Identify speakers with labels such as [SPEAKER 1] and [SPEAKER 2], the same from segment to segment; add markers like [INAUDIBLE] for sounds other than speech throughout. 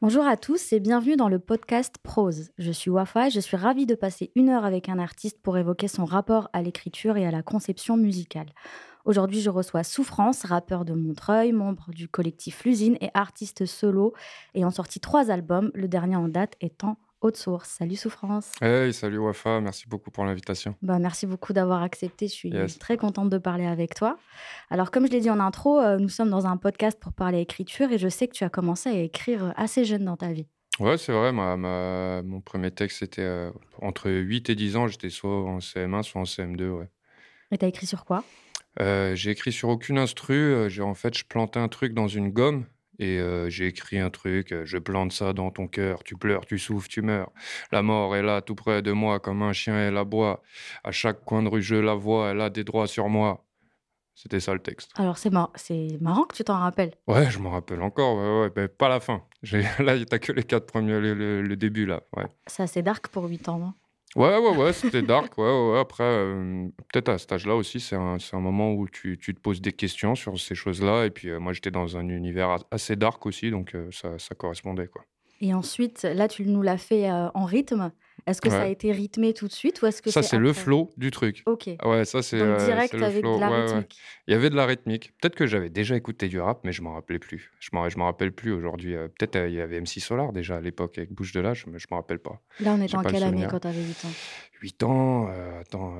[SPEAKER 1] Bonjour à tous et bienvenue dans le podcast Prose. Je suis Wafa et je suis ravie de passer une heure avec un artiste pour évoquer son rapport à l'écriture et à la conception musicale. Aujourd'hui, je reçois Souffrance, rappeur de Montreuil, membre du collectif L'Usine et artiste solo, ayant sorti trois albums, le dernier en date étant Haute Source. Salut Souffrance.
[SPEAKER 2] Hey, salut Wafa, merci beaucoup pour l'invitation.
[SPEAKER 1] Bah, merci beaucoup d'avoir accepté, je suis très contente de parler avec toi. Alors comme je l'ai dit en intro, euh, nous sommes dans un podcast pour parler écriture et je sais que tu as commencé à écrire assez jeune dans ta vie.
[SPEAKER 2] Ouais, c'est vrai, ma, mon premier texte c'était euh, entre 8 et 10 ans, j'étais soit en CM1, soit en CM2. Ouais.
[SPEAKER 1] Et tu as écrit sur quoi?
[SPEAKER 2] Euh, J'ai écrit sur aucune instru, en fait je plantais un truc dans une gomme et j'ai écrit un truc, je plante ça dans ton cœur, tu pleures, tu souffres, tu meurs. La mort est là, tout près de moi, comme un chien elle aboie. À chaque coin de rue, je la vois, elle a des droits sur moi. C'était ça le texte.
[SPEAKER 1] Alors c'est mar marrant que tu t'en rappelles.
[SPEAKER 2] Ouais, je m'en rappelle encore, ouais, ouais, mais pas la fin. [LAUGHS] Là, t'as que les quatre premiers, le, le début là. Ouais.
[SPEAKER 1] C'est assez dark pour 8 ans, non
[SPEAKER 2] Ouais, ouais, ouais, c'était dark. Ouais, ouais, Après, euh, peut-être à cet âge-là aussi, c'est un, un, moment où tu, tu, te poses des questions sur ces choses-là. Et puis, euh, moi, j'étais dans un univers assez dark aussi, donc euh, ça, ça, correspondait, quoi.
[SPEAKER 1] Et ensuite, là, tu nous l'as fait en rythme. Est-ce que ça a été rythmé tout de suite ou est-ce que
[SPEAKER 2] ça c'est le flow du truc.
[SPEAKER 1] Ok.
[SPEAKER 2] Ouais, ça c'est
[SPEAKER 1] direct avec de la rythmique.
[SPEAKER 2] Il y avait de la rythmique. Peut-être que j'avais déjà écouté du rap, mais je m'en rappelais plus. Je m'en je m'en rappelle plus aujourd'hui. Peut-être il y avait MC Solar déjà à l'époque avec Bouche de l'âge, mais je m'en rappelle pas.
[SPEAKER 1] Là, on est en quelle année quand tu avais 8 ans?
[SPEAKER 2] 8 ans, euh, attends,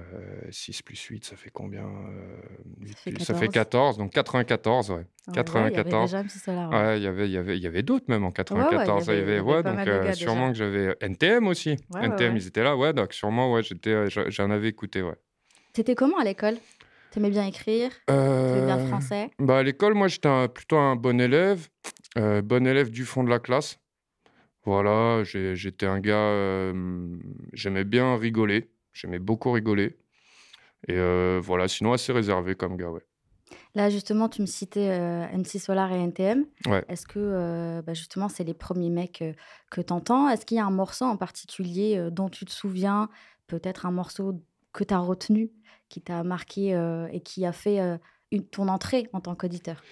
[SPEAKER 2] 6 plus 8, ça fait combien ça, fait 14, donc 94, ouais. 94. Ouais, il y avait, il y avait, il y avait d'autres même en 94. il y avait, ouais, donc sûrement que j'avais NTM aussi. NTM, ils étaient là, ouais, donc sûrement, ouais, j'étais, j'en avais écouté, ouais.
[SPEAKER 1] T'étais comment à l'école? T'aimais bien écrire? T'aimais bien le français?
[SPEAKER 2] bah, À l'école, moi, j'étais plutôt un bon élève, bon élève du fond de la classe. Voilà, j'étais un gars, j'aimais bien rigoler, j'aimais beaucoup rigoler. Et voilà, sinon assez réservé comme gars, ouais.
[SPEAKER 1] Là, justement, tu me citais MC Solar et NTM.
[SPEAKER 2] Ouais.
[SPEAKER 1] Est-ce que, bah, justement, c'est les premiers mecs que tu entends Est-ce qu'il y a un morceau en particulier dont tu te souviens Peut-être un morceau que tu as retenu, qui t'a marqué et qui a fait une, ton entrée en tant qu'auditeur?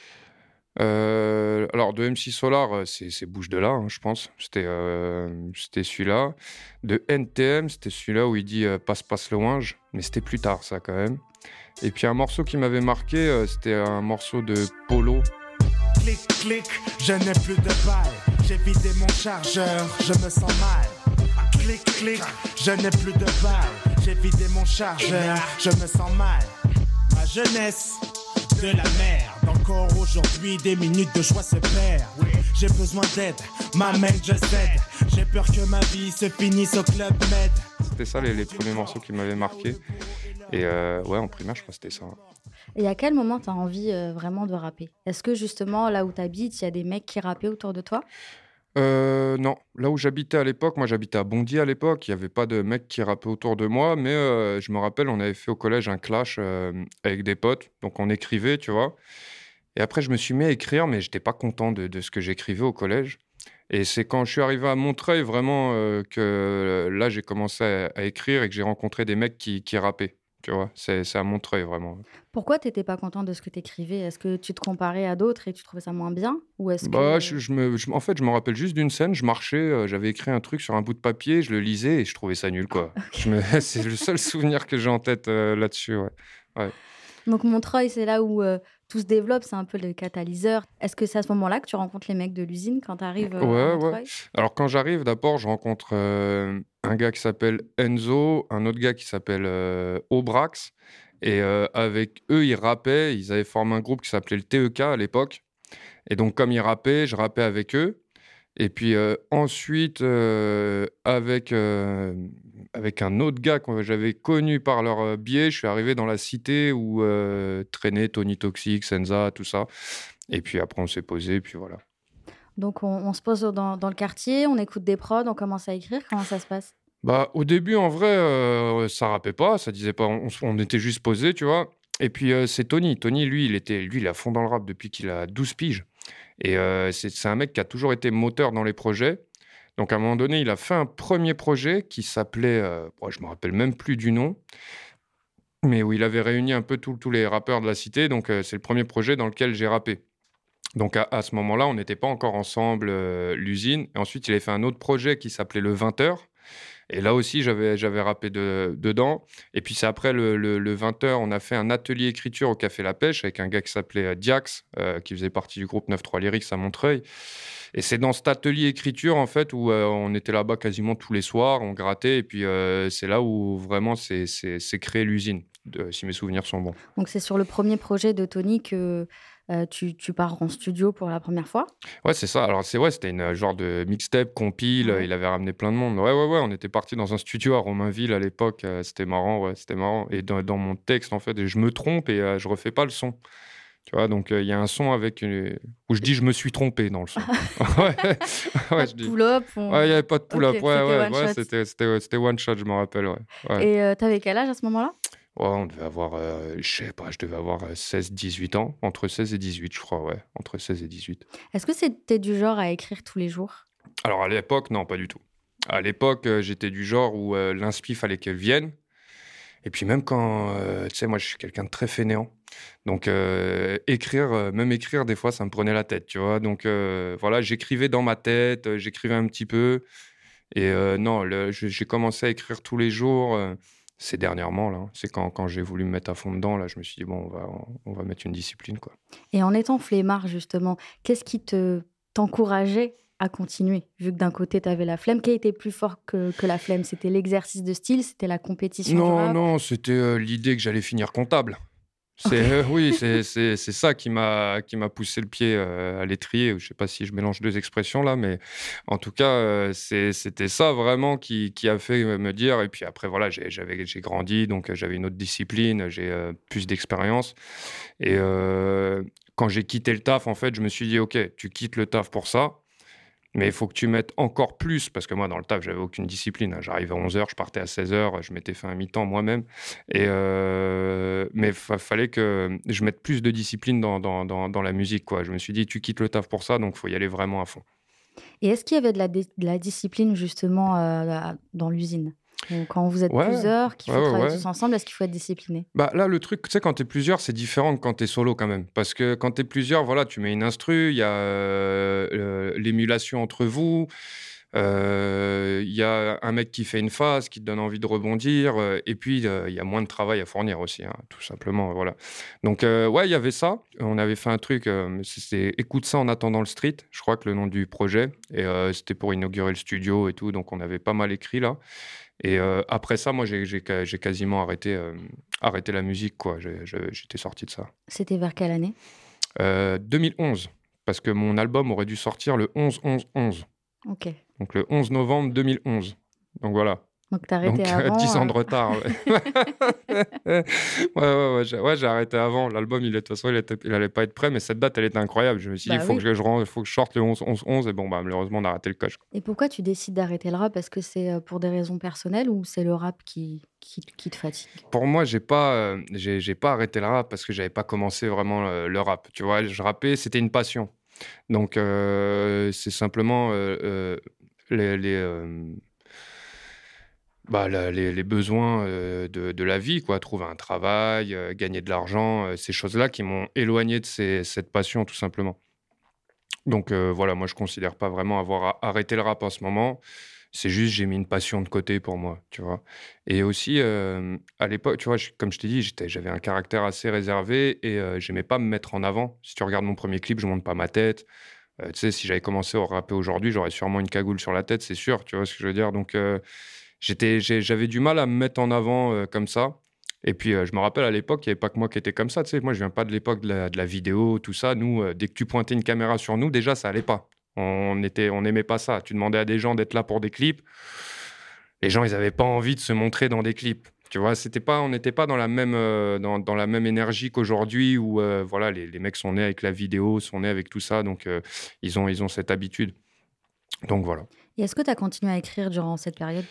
[SPEAKER 2] Euh, alors, de MC Solar, euh, c'est Bouche de là, hein, je pense. C'était euh, celui-là. De NTM, c'était celui-là où il dit Passe, passe le ouinge. Mais c'était plus tard, ça, quand même. Et puis, un morceau qui m'avait marqué, c'était un morceau de Polo. Clic, clic, je n'ai plus de balles. J'ai vidé mon chargeur, je me sens mal. Clic, clic, je n'ai plus de balles. J'ai vidé mon chargeur, je me sens mal. Ma jeunesse de la merde. Encore aujourd'hui, des minutes de joie se perdent. J'ai besoin d'aide, m'amène, je cède. J'ai peur que ma vie se finisse au club med. C'était ça les, premiers morceaux qui m'avaient marqué. Et euh, ouais, en primaire, je crois que c'était ça.
[SPEAKER 1] Et à quel moment tu as envie euh, vraiment de rapper? Est-ce que justement, là où tu habites, il y a des mecs qui rappaient autour de toi?
[SPEAKER 2] Euh, non, là où j'habitais à l'époque, moi j'habitais à Bondy à l'époque, il n'y avait pas de mecs qui rappaient autour de moi, mais euh, je me rappelle, on avait fait au collège un clash euh, avec des potes, donc on écrivait, tu vois. Et après, je me suis mis à écrire, mais j'étais pas content de, ce que j'écrivais au collège. Et c'est quand je suis arrivé à Montreuil vraiment que là j'ai commencé à, écrire et que j'ai rencontré des mecs qui, qui rappaient. Tu vois, c'est à Montreuil vraiment.
[SPEAKER 1] Pourquoi tu n'étais pas content de ce que tu écrivais Est-ce que tu te comparais à d'autres et tu trouvais ça moins bien? Ou est-ce
[SPEAKER 2] bah, je, me, en fait, je me rappelle juste d'une scène. Je marchais, euh, j'avais écrit un truc sur un bout de papier, je le lisais et je trouvais ça nul. quoi. [LAUGHS] c'est le seul souvenir que j'ai en tête euh, là-dessus. Ouais.
[SPEAKER 1] Donc Montreuil, c'est là où euh, tout se développe, c'est un peu le catalyseur. Est-ce que c'est à ce moment-là que tu rencontres les mecs de l'usine quand tu arrives
[SPEAKER 2] ouais, ouais. Alors quand j'arrive, d'abord, je rencontre un gars qui s'appelle Enzo, un autre gars qui s'appelle euh, Obrax. Et euh, avec eux, ils rappaient. Ils avaient formé un groupe qui s'appelait le TEK à l'époque. Et donc, comme ils rappaient, je rappais avec eux. Et puis euh, ensuite, avec, avec un autre gars que j'avais connu par leur biais, je suis arrivé dans la cité où traînaient Tony Toxic, Senza, tout ça. Et puis après, on s'est posé, puis voilà.
[SPEAKER 1] Donc, on, se pose dans, le quartier, on écoute des prods, on commence à écrire. Comment ça se passe?
[SPEAKER 2] Bah, au début, en vrai, euh, ça rappait pas, ça disait pas. On, était juste posé, tu vois. Et puis, euh, c'est Tony. Tony, lui, il était, lui, il à fond dans le rap depuis qu'il a 12 piges. Et euh, c'est un mec qui a toujours été moteur dans les projets. Donc, à un moment donné, il a fait un premier projet qui s'appelait, je me rappelle même plus du nom, mais où il avait réuni un peu tous les rappeurs de la cité. Donc, c'est le premier projet dans lequel j'ai rappé. Donc à, ce moment-là, on n'était pas encore ensemble, l'usine. Et ensuite, il avait fait un autre projet qui s'appelait Le 20h. Et là aussi, j'avais, j'avais rappé dedans. Et puis, c'est après le, le, 20h, on a fait un atelier écriture au Café La Pêche avec un gars qui s'appelait Diax, qui faisait partie du groupe 9-3 Lyrics à Montreuil. Et c'est dans cet atelier écriture, en fait, où on était là-bas quasiment tous les soirs, on grattait. Et puis, c'est là où vraiment c'est, créé l'usine, si mes souvenirs sont bons.
[SPEAKER 1] Donc, c'est sur le premier projet de Tony que euh, tu, pars en studio pour la première fois
[SPEAKER 2] Ouais, c'est ça. Alors, c'est ouais, c'était une genre de mixtape, compile. Il avait ramené plein de monde. Ouais, ouais, ouais. On était parti dans un studio à Romainville à l'époque. Euh, c'était marrant, ouais, c'était marrant. Et dans, mon texte, en fait, je me trompe et euh, je refais pas le son. Tu vois, donc il y a un son avec où je dis je me suis trompé dans le son. [LAUGHS] [LAUGHS]
[SPEAKER 1] ouais, pas de pull-up
[SPEAKER 2] Ouais, il n'y avait pas de pull-up. ouais, ouais, ouais, c'était one shot, je me rappelle. Ouais.
[SPEAKER 1] Et tu avais quel âge à ce moment-là?
[SPEAKER 2] On devait avoir, euh, je sais pas, je devais avoir 16-18 euh, ans, entre 16 et 18, je crois, ouais, entre 16 et 18.
[SPEAKER 1] Est-ce que c'était du genre à écrire tous les jours?
[SPEAKER 2] Alors à l'époque, non, pas du tout. À l'époque, euh, j'étais du genre où l'inspi fallait qu'elle vienne. Et puis même quand, tu sais, moi je suis quelqu'un de très fainéant. Donc écrire, même écrire, des fois, ça me prenait la tête, tu vois. Donc voilà, j'écrivais dans ma tête, j'écrivais un petit peu. Et non, j'ai commencé à écrire tous les jours c'est dernièrement, là. C'est quand, quand j'ai voulu me mettre à fond dedans, là, je me suis dit, bon, on va, on va mettre une discipline, quoi.
[SPEAKER 1] Et en étant flemmard, justement, qu'est-ce qui te t'encourageait à continuer Vu que d'un côté, tu avais la flemme, qui était plus fort que, que la flemme? C'était l'exercice de style? C'était la compétition
[SPEAKER 2] Non, non, c'était euh, l'idée que j'allais finir comptable. C'est euh, oui, c'est ça qui m'a qui m'a poussé le pied euh, à l'étrier. Je sais pas si je mélange deux expressions là, mais en tout cas, euh, c'était ça vraiment qui, qui, a fait me dire. Et puis après voilà, j'ai j'ai grandi, donc j'avais une autre discipline, j'ai plus d'expérience. Et quand j'ai quitté le taf, en fait, je me suis dit ok, tu quittes le taf pour ça. Mais il faut que tu mettes encore plus, parce que moi, dans le taf, j'avais aucune discipline. Hein. J'arrivais à 11h, je partais à 16h, je m'étais fait un mi-temps moi-même. Euh... Mais il fallait que je mette plus de discipline dans, la musique. Je me suis dit, tu quittes le taf pour ça, donc il faut y aller vraiment à fond.
[SPEAKER 1] Et est-ce qu'il y avait de la, de la discipline, justement, euh, dans l'usine? Quand vous êtes plusieurs, qu'il faut travailler tous ensemble, est-ce qu'il faut être discipliné?
[SPEAKER 2] Bah, Là, le truc, tu sais, quand tu es plusieurs, c'est différent que quand tu es solo quand même. Parce que quand tu es plusieurs, voilà, tu mets une instru, il y a euh, euh, l'émulation entre vous. Euh, il y a un mec qui fait une phase, qui te donne envie de rebondir, et puis il y a moins de travail à fournir aussi, hein, tout simplement. Voilà. Donc, ouais, il y avait ça. On avait fait un truc, c'était Écoute ça en attendant le street, je crois que le nom du projet, et c'était pour inaugurer le studio et tout, donc on avait pas mal écrit là. Et euh, après ça, moi, j'ai quasiment arrêté, euh, arrêté la musique. quoi. J'étais sorti de ça.
[SPEAKER 1] C'était vers quelle année?
[SPEAKER 2] 2011. Euh, parce que mon album aurait dû sortir le 11-11-11.
[SPEAKER 1] Ok.
[SPEAKER 2] Donc le 11 novembre 2011. Donc voilà.
[SPEAKER 1] Donc, t'as arrêté Donc, avant.
[SPEAKER 2] 10 ans de retard. [LAUGHS] Ouais, ouais, ouais, ouais j'ai arrêté avant. L'album, il, de toute façon, il, était, il allait pas être prêt, mais cette date, elle était incroyable. Je me suis dit, bah il faut, que je, faut que je sorte le 11-11-11. Et bon, bah, malheureusement, on a raté le coche.
[SPEAKER 1] Et pourquoi tu décides d'arrêter le rap? Est-ce que c'est pour des raisons personnelles ou c'est le rap qui, qui, qui, te fatigue?
[SPEAKER 2] Pour moi, j'ai pas, j'ai, pas arrêté le rap parce que j'avais pas commencé vraiment le, rap. Tu vois, je rappais, c'était une passion. Donc, c'est simplement les. les bah, les, besoins euh, de, la vie, quoi, trouver un travail, euh, gagner de l'argent, euh, ces choses-là qui m'ont éloigné de cette passion, tout simplement. Donc voilà, moi je considère pas vraiment avoir arrêté le rap en ce moment. C'est juste j'ai mis une passion de côté pour moi, tu vois. Et aussi à l'époque, tu vois, comme je t'ai dit, j'avais un caractère assez réservé et j'aimais pas me mettre en avant. Si tu regardes mon premier clip, je monte pas ma tête. tu sais, si j'avais commencé à rapper aujourd'hui, j'aurais sûrement une cagoule sur la tête, c'est sûr. Tu vois ce que je veux dire Donc j'avais du mal à me mettre en avant euh, comme ça. Et puis, euh, je me rappelle à l'époque, il n'y avait pas que moi qui était comme ça. Tu sais, moi, je viens pas de l'époque de la, vidéo, tout ça. Nous, euh, dès que tu pointais une caméra sur nous, déjà, ça allait pas. On était, on n'aimait pas ça. Tu demandais à des gens d'être là pour des clips. Les gens, ils n'avaient pas envie de se montrer dans des clips. Tu vois, pas, on n'était pas dans la même, dans, la même énergie qu'aujourd'hui où voilà, les, les, mecs sont nés avec la vidéo, sont nés avec tout ça, donc ils ont, ils ont cette habitude. Donc voilà.
[SPEAKER 1] Et est-ce que tu as continué à écrire durant cette période?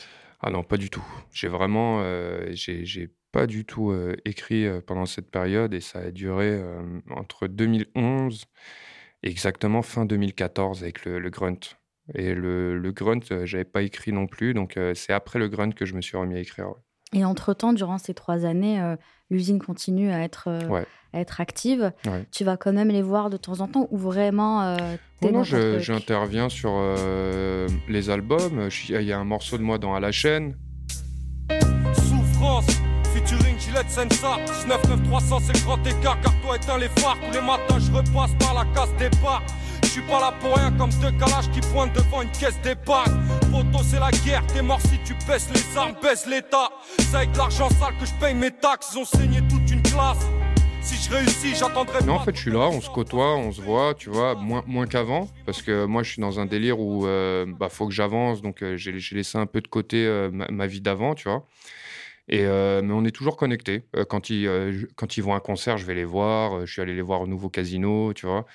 [SPEAKER 2] Ah non, pas du tout. J'ai vraiment, euh, j'ai pas du tout euh, écrit euh, pendant cette période et ça a duré entre 2011 et exactement fin 2014 avec le, grunt. Et le, le grunt, j'avais pas écrit non plus, donc c'est après le grunt que je me suis remis à écrire.
[SPEAKER 1] Et entre-temps, durant ces trois années, l'usine continue à être, euh,
[SPEAKER 2] Ouais.
[SPEAKER 1] à être active,
[SPEAKER 2] Ouais.
[SPEAKER 1] tu vas quand même les voir de temps en temps ou vraiment euh,
[SPEAKER 2] Oh non, j'interviens sur euh, les albums. Il y a un morceau de moi dans À la chaîne.
[SPEAKER 3] Souffrance, featuring Gillette Sensa 19 300 c'est le grand écart car toi éteins les phares Tous les matins je repasse par la case départ suis pas là pour rien comme deux calages qui pointent devant une caisse d'épargne Poto c'est la guerre, t'es mort si tu baisses les armes, baisse l'état C'est avec l'argent sale que je paye mes taxes, ils ont saigné toute une classe Si je réussis j'attendrai
[SPEAKER 2] Non, en fait, je suis là, on se côtoie, on se voit, tu vois, moins, moins qu'avant. Parce que moi, je suis dans un délire où euh, bah, faut que j'avance. Donc, euh, j'ai laissé un peu de côté euh, ma, ma vie d'avant, tu vois. Et, euh, mais on est toujours connectés. Euh, quand, ils, euh, quand ils vont à un concert, je vais les voir. Je suis allé les voir au nouveau casino, tu vois.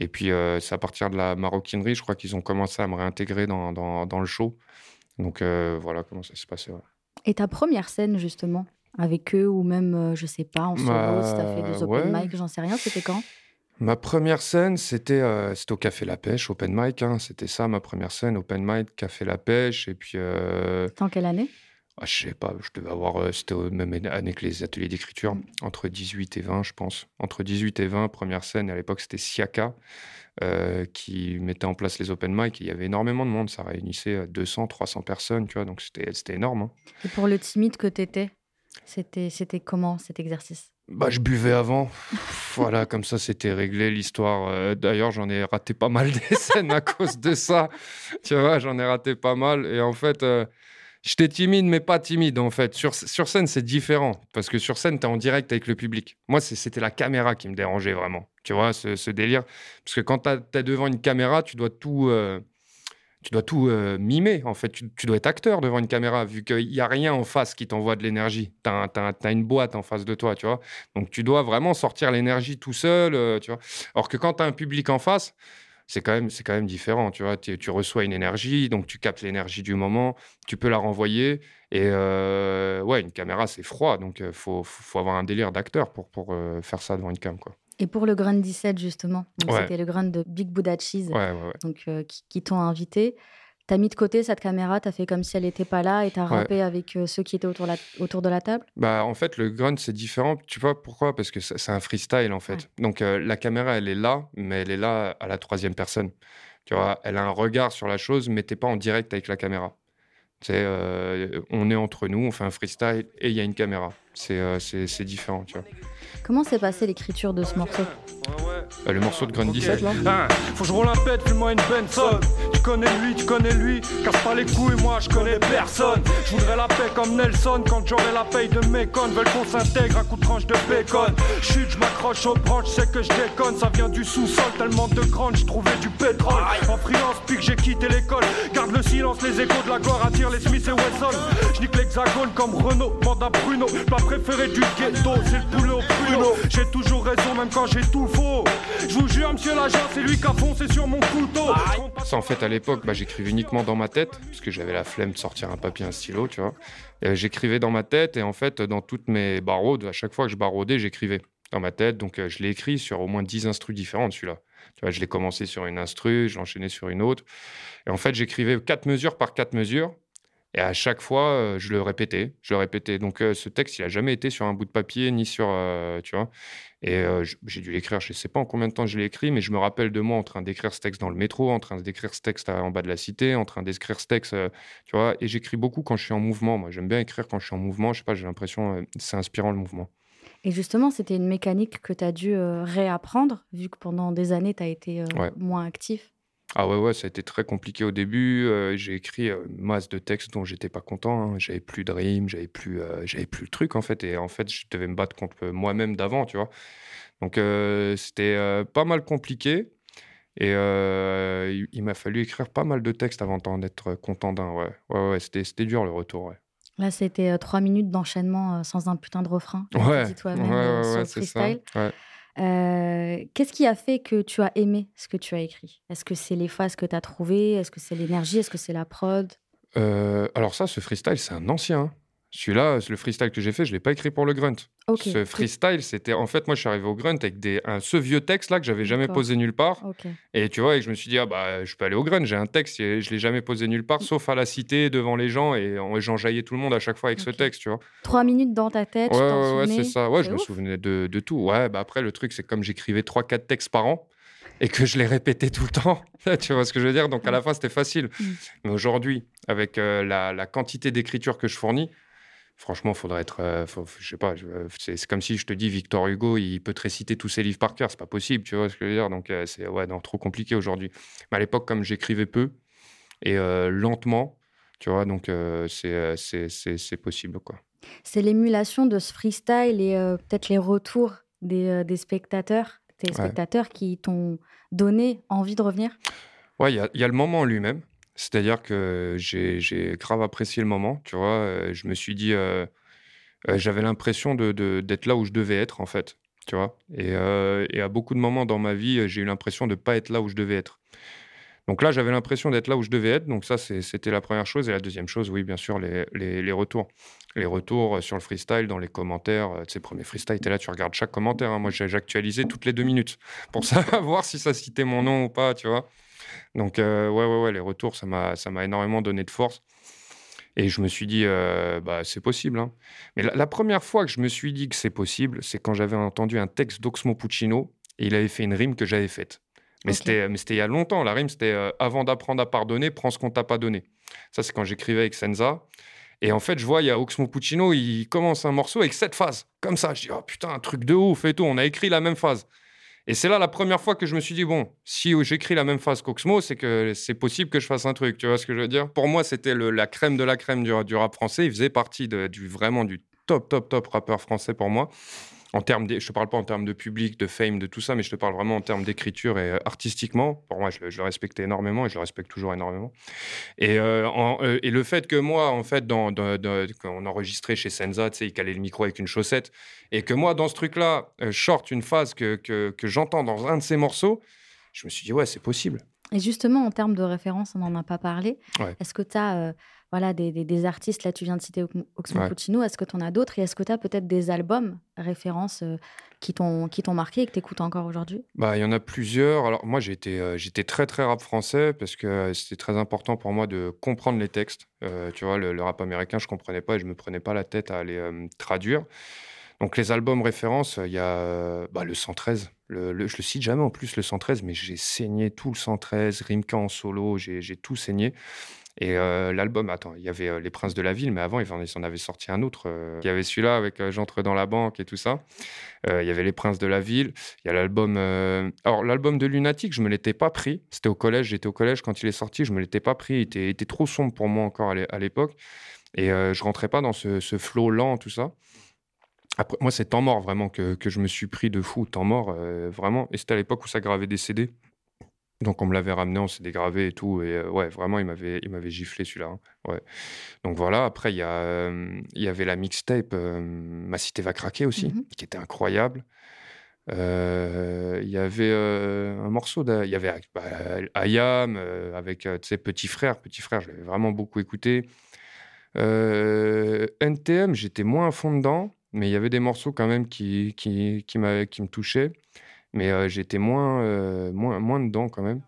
[SPEAKER 2] Et puis, euh, c'est à partir de la maroquinerie, je crois qu'ils ont commencé à me réintégrer dans, dans, dans le show. Donc, euh, voilà comment ça s'est passé. ouais.
[SPEAKER 1] Et ta première scène, justement, avec eux, ou même, euh, je sais pas, en solo,
[SPEAKER 2] Bah,
[SPEAKER 1] si t'as fait des open
[SPEAKER 2] ouais.
[SPEAKER 1] mic, j'en sais rien, c'était quand?
[SPEAKER 2] Ma première scène, c'était euh, au Café La Pêche, open mic. hein. C'était ça, ma première scène, open mic, Café La Pêche. Et puis,
[SPEAKER 1] C'était en quelle année?
[SPEAKER 2] Ah, je sais pas, je devais avoir, euh, c'était au même année que les ateliers d'écriture, entre 18 et 20, je pense. Entre 18 et 20, première scène, à l'époque, c'était Siaka euh, qui mettait en place les open mic. Il y avait énormément de monde, ça réunissait euh, 200, 300 personnes, tu vois, donc c'était énorme. hein.
[SPEAKER 1] Et pour le timide que t'étais, c'était c'était comment cet exercice?
[SPEAKER 2] Bah, je buvais avant. voilà, [LAUGHS] comme ça, c'était réglé l'histoire. Euh, D'ailleurs, j'en ai raté pas mal [LAUGHS] des scènes à cause de ça. Tu vois, j'en ai raté pas mal. Et en fait, euh, j'étais timide, mais pas timide, en fait. Sur, sur scène, c'est différent. Parce que sur scène, tu es en direct avec le public. Moi, c'était la caméra qui me dérangeait vraiment. Tu vois, ce, délire. Parce que quand tu es devant une caméra, tu dois tout. euh, tu dois tout euh, mimer, en fait. Tu, tu dois être acteur devant une caméra, vu qu'il n'y a rien en face qui t'envoie de l'énergie. Tu as, une boîte en face de toi, tu vois. Donc, tu dois vraiment sortir l'énergie tout seul, euh, tu vois. Alors que quand tu as un public en face, c'est quand même, c'est quand même différent, tu vois. Tu, reçois une énergie, donc tu captes l'énergie du moment, tu peux la renvoyer. Et euh, ouais, une caméra, c'est froid, donc il faut, faut, avoir un délire d'acteur pour, pour euh, faire ça devant une cam, quoi.
[SPEAKER 1] Et pour le Grunt 17, justement,
[SPEAKER 2] Ouais.
[SPEAKER 1] c'était le Grunt de Big Buddha Cheese,
[SPEAKER 2] Ouais, ouais, ouais.
[SPEAKER 1] donc, euh, qui, qui t'ont invité. T'as mis de côté cette caméra, t'as fait comme si elle n'était pas là et t'as
[SPEAKER 2] Ouais.
[SPEAKER 1] rappé avec euh, ceux qui étaient autour, la- autour de la table?
[SPEAKER 2] Bah, en fait, le grunt, c'est différent. Tu vois pourquoi? Parce que c'est c'est un freestyle, en fait. Donc, euh, la caméra, elle est là, mais elle est là à la troisième personne. Tu vois, elle a un regard sur la chose, mais t'es pas en direct avec la caméra. Tu sais, euh, on est entre nous, on fait un freestyle et il y a une caméra. C'est euh, c'est- c'est différent, tu vois.
[SPEAKER 1] Comment s'est passée l'écriture de ce morceau
[SPEAKER 2] Euh, le morceau de Grunt 17, là
[SPEAKER 3] Hein, faut que je roule un pet, fais-moi une Benson. Tu connais lui, tu connais lui. Casse pas les couilles, moi je connais personne. Je voudrais la paix comme Nelson quand j'aurai la paye de mes connes. Veulent qu'on s'intègre, un coup de tranche de bacon. Chute, je m'accroche aux branches, je sais que je déconne. Ça vient du sous-sol, tellement de grandes, je trouvais du pétrole. En freelance, puis que j'ai quitté l'école. Garde le silence, les échos de la gloire attirent les Smith et Wesson. Je nique l'hexagone comme Renault, demande à Bruno. Pas préféré du ghetto, c'est le poulet au J'ai toujours raison, même quand j'ai tout faux. Je vous jure, monsieur l'agent, c'est lui qui a foncé sur mon couteau.
[SPEAKER 2] Ça, en fait, à l'époque, bah, j'écrivais uniquement dans ma tête, parce que j'avais la flemme de sortir un papier, un stylo, tu vois. Euh, j'écrivais dans ma tête, et en fait, dans toutes mes baraudes, à chaque fois que je baraudais, j'écrivais dans ma tête. Donc, euh, je l'ai écrit sur au moins 10 instrus différentes, celui-là. Tu vois, je l'ai commencé sur une instru, je l'enchaînais sur une autre. Et en fait, j'écrivais quatre mesures par quatre mesures. Et à chaque fois, euh, je le répétais, je le répétais. Donc, euh, ce texte, il a jamais été sur un bout de papier, ni sur, euh, tu vois. Et j'ai dû l'écrire, je sais pas en combien de temps je l'ai écrit, mais je me rappelle de moi en train d'écrire ce texte dans le métro, en train d'écrire ce texte en bas de la cité, en train d'écrire ce texte, tu vois. Et j'écris beaucoup quand je suis en mouvement. Moi, j'aime bien écrire quand je suis en mouvement. Je sais pas, j'ai l'impression, euh, c'est inspirant le mouvement.
[SPEAKER 1] Et justement, c'était une mécanique que tu as dû réapprendre, vu que pendant des années, tu as été
[SPEAKER 2] Ouais.
[SPEAKER 1] moins actif.
[SPEAKER 2] Ah ouais, ouais, ça a été très compliqué au début. euh, j'ai écrit euh, une masse de textes dont j'étais pas content. hein. J'avais plus de rimes, j'avais plus, euh, j'avais plus le truc en fait. Et en fait, je devais me battre contre moi-même d'avant, tu vois. Donc euh, c'était euh, pas mal compliqué. Et euh, il, il m'a fallu écrire pas mal de textes avant d'en être content d'un. Ouais, ouais, ouais c'était, c'était dur le retour. Ouais,
[SPEAKER 1] Là, c'était euh, trois minutes d'enchaînement euh, sans un putain de refrain. comme tu
[SPEAKER 2] ouais,
[SPEAKER 1] dis
[SPEAKER 2] ouais,
[SPEAKER 1] toi-même
[SPEAKER 2] ouais,
[SPEAKER 1] sur
[SPEAKER 2] ouais,
[SPEAKER 1] le
[SPEAKER 2] c'est ça.
[SPEAKER 1] freestyle.
[SPEAKER 2] Ouais.
[SPEAKER 1] Euh, Qu'est-ce qui a fait que tu as aimé ce que tu as écrit? Est-ce que c'est les phases que tu as trouvées? Est-ce que c'est l'énergie? Est-ce que c'est la prod?
[SPEAKER 2] Euh, alors ça, ce freestyle, c'est un ancien. Celui-là, le freestyle que j'ai fait, je l'ai pas écrit pour le grunt. Ce freestyle, c'était en fait, moi, je suis arrivé au grunt avec des, un, ce vieux texte là que j'avais jamais posé nulle part. Et tu vois, et je me suis dit, ah bah, je peux aller au grunt, j'ai un texte, et je l'ai jamais posé nulle
[SPEAKER 1] Mm.
[SPEAKER 2] part, sauf à la cité, devant les gens, et en- j'enjaillais tout le monde à chaque fois avec ce texte, tu vois.
[SPEAKER 1] Trois minutes dans ta tête,
[SPEAKER 2] Ouais,
[SPEAKER 1] tu
[SPEAKER 2] ouais, ouais, c'est ça. Ouais, je me souvenais de, de tout. Ouais, bah après, le truc, c'est comme j'écrivais 3-4 textes par an et que je les répétais tout le temps. [LAUGHS] tu vois ce que je veux dire? Donc, à la fin, c'était facile.
[SPEAKER 1] Mm.
[SPEAKER 2] Mais aujourd'hui, avec euh, la, la quantité d'écriture que je fournis, franchement, faudrait être. euh, faut- je sais pas, je- c'est comme si je te dis Victor Hugo, il peut te réciter tous ses livres par cœur. C'est pas possible, tu vois ce que je veux dire? Donc, euh, c'est ouais, non, trop compliqué aujourd'hui. Mais à l'époque, comme j'écrivais peu et euh, lentement, tu vois, donc euh, c'est euh, possible, quoi.
[SPEAKER 1] C'est l'émulation de ce freestyle et euh, peut-être les retours des, euh, des spectateurs, tes
[SPEAKER 2] Ouais.
[SPEAKER 1] spectateurs qui t'ont donné envie de revenir?
[SPEAKER 2] Ouais, il y a, il y a le moment en lui-même. C'est-à-dire que j'ai grave apprécié le moment, tu vois. je me suis dit, euh, euh, j'avais l'impression de, de- d'être là où je devais être, en fait, tu vois. Et, euh, et à beaucoup de moments dans ma vie, j'ai eu l'impression de ne pas être là où je devais être. Donc là, j'avais l'impression d'être là où je devais être. Donc ça, c'était la première chose. Et la deuxième chose, oui, bien sûr, les, retours. Les retours sur le freestyle, dans les commentaires. euh, Tu sais, premier freestyle, tu es là, tu regardes chaque commentaire. hein. Moi, j'actualisais toutes les deux minutes pour [LAUGHS] savoir si ça citait mon nom ou pas, tu vois. Donc, euh, ouais, ouais, ouais, les retours, ça m'a, énormément donné de force. Et je me suis dit, euh, bah, c'est possible. hein. Mais la, la première fois que je me suis dit que c'est possible, c'est quand j'avais entendu un texte d'Oxmo Puccino et il avait fait une rime que j'avais faite. Mais
[SPEAKER 1] Ok.
[SPEAKER 2] c'était, mais c'était il y a longtemps. La rime, c'était euh, avant d'apprendre à pardonner, prends ce qu'on t'a pas donné. Ça, c'est quand j'écrivais avec Senza. Et en fait, je vois, il y a Oxmo Puccino, il commence un morceau avec cette phase, comme ça. Je dis, oh putain, un truc de ouf et tout. On a écrit la même phase. Et c'est là la première fois que je me suis dit, bon, si j'écris la même phase qu'Oxmo, c'est que c'est possible que je fasse un truc. Tu vois ce que je veux dire? Pour moi, c'était la crème de la crème du, rap français. Il faisait partie du, vraiment du top, top, top rappeur français pour moi. En termes de- je te parle pas en termes de public, de fame, de tout ça, mais je te parle vraiment en termes d'écriture et euh, artistiquement. Pour moi, je, le- je le respectais énormément et je le respecte toujours énormément. Et, euh, en- euh, et le fait que moi, en fait, dans, dans- dans- quand on enregistrait chez Senza, tu sais, il calait le micro avec une chaussette, et que moi, dans ce truc-là, sorte une phase que, que, que j'entends dans un de ces morceaux, je me suis dit, ouais, c'est possible.
[SPEAKER 1] Et justement, en termes de référence, on n'en a pas parlé.
[SPEAKER 2] Ouais.
[SPEAKER 1] Est-ce que tu as voilà, des, des- des artistes, là tu viens de citer Ox- Oxmo
[SPEAKER 2] Ouais.
[SPEAKER 1] Puccino, est-ce que tu en as d'autres Et est-ce que tu as peut-être des albums références euh, qui t'ont marqué et que tu écoutes encore aujourd'hui?
[SPEAKER 2] Bah, il y en a plusieurs. Alors, moi, j'étais euh, j'étais très, très rap français parce que euh, c'était très important pour moi de comprendre les textes. Tu vois, le, le rap américain, je comprenais pas et je me prenais pas la tête à les euh, traduire. Donc, les albums références, il y a bah, le 113. Le, le- je le cite jamais en plus, le 113, mais j'ai saigné tout le 113, Rimka en solo, j'ai j'ai tout saigné. Et euh, l'album, attends, il y avait euh, Les Princes de la Ville, mais avant, ils en, avaient sorti un autre. euh, il y avait celui-là avec J'entre dans la banque et tout ça. Il y avait Les Princes de la Ville. Il y a l'album. Alors, l'album de Lunatic, je me l'étais pas pris. C'était au collège. J'étais au collège quand il est sorti. Je me l'étais pas pris. Il était, il trop sombre pour moi encore à l'é- à l'époque. Et je rentrais pas dans ce, flow lent, tout ça. Après, moi, c'est Temps mort vraiment que, que je me suis pris de fou. Temps mort, vraiment. Et c'était à l'époque où ça gravait des CD. Donc, on me l'avait ramené, on s'est dégravé et tout. Et euh, ouais, vraiment, il m'avait, il m'avait giflé celui-là. hein. Ouais. Donc voilà, après, il y, a, euh, il y avait la mixtape euh, Ma cité va craquer aussi,
[SPEAKER 1] Mhm.
[SPEAKER 2] qui était incroyable. Euh, Il y avait euh, un morceau, d'A- il y avait bah, Ayam euh, avec euh, tu sais, Petit Frère. Petit Frère, je l'avais vraiment beaucoup écouté. Euh, NTM, j'étais moins à fond dedans, mais il y avait des morceaux quand même qui, qui, qui, m'a- qui me touchaient. Mais euh, j'étais moins, euh, moins, moins dedans quand même.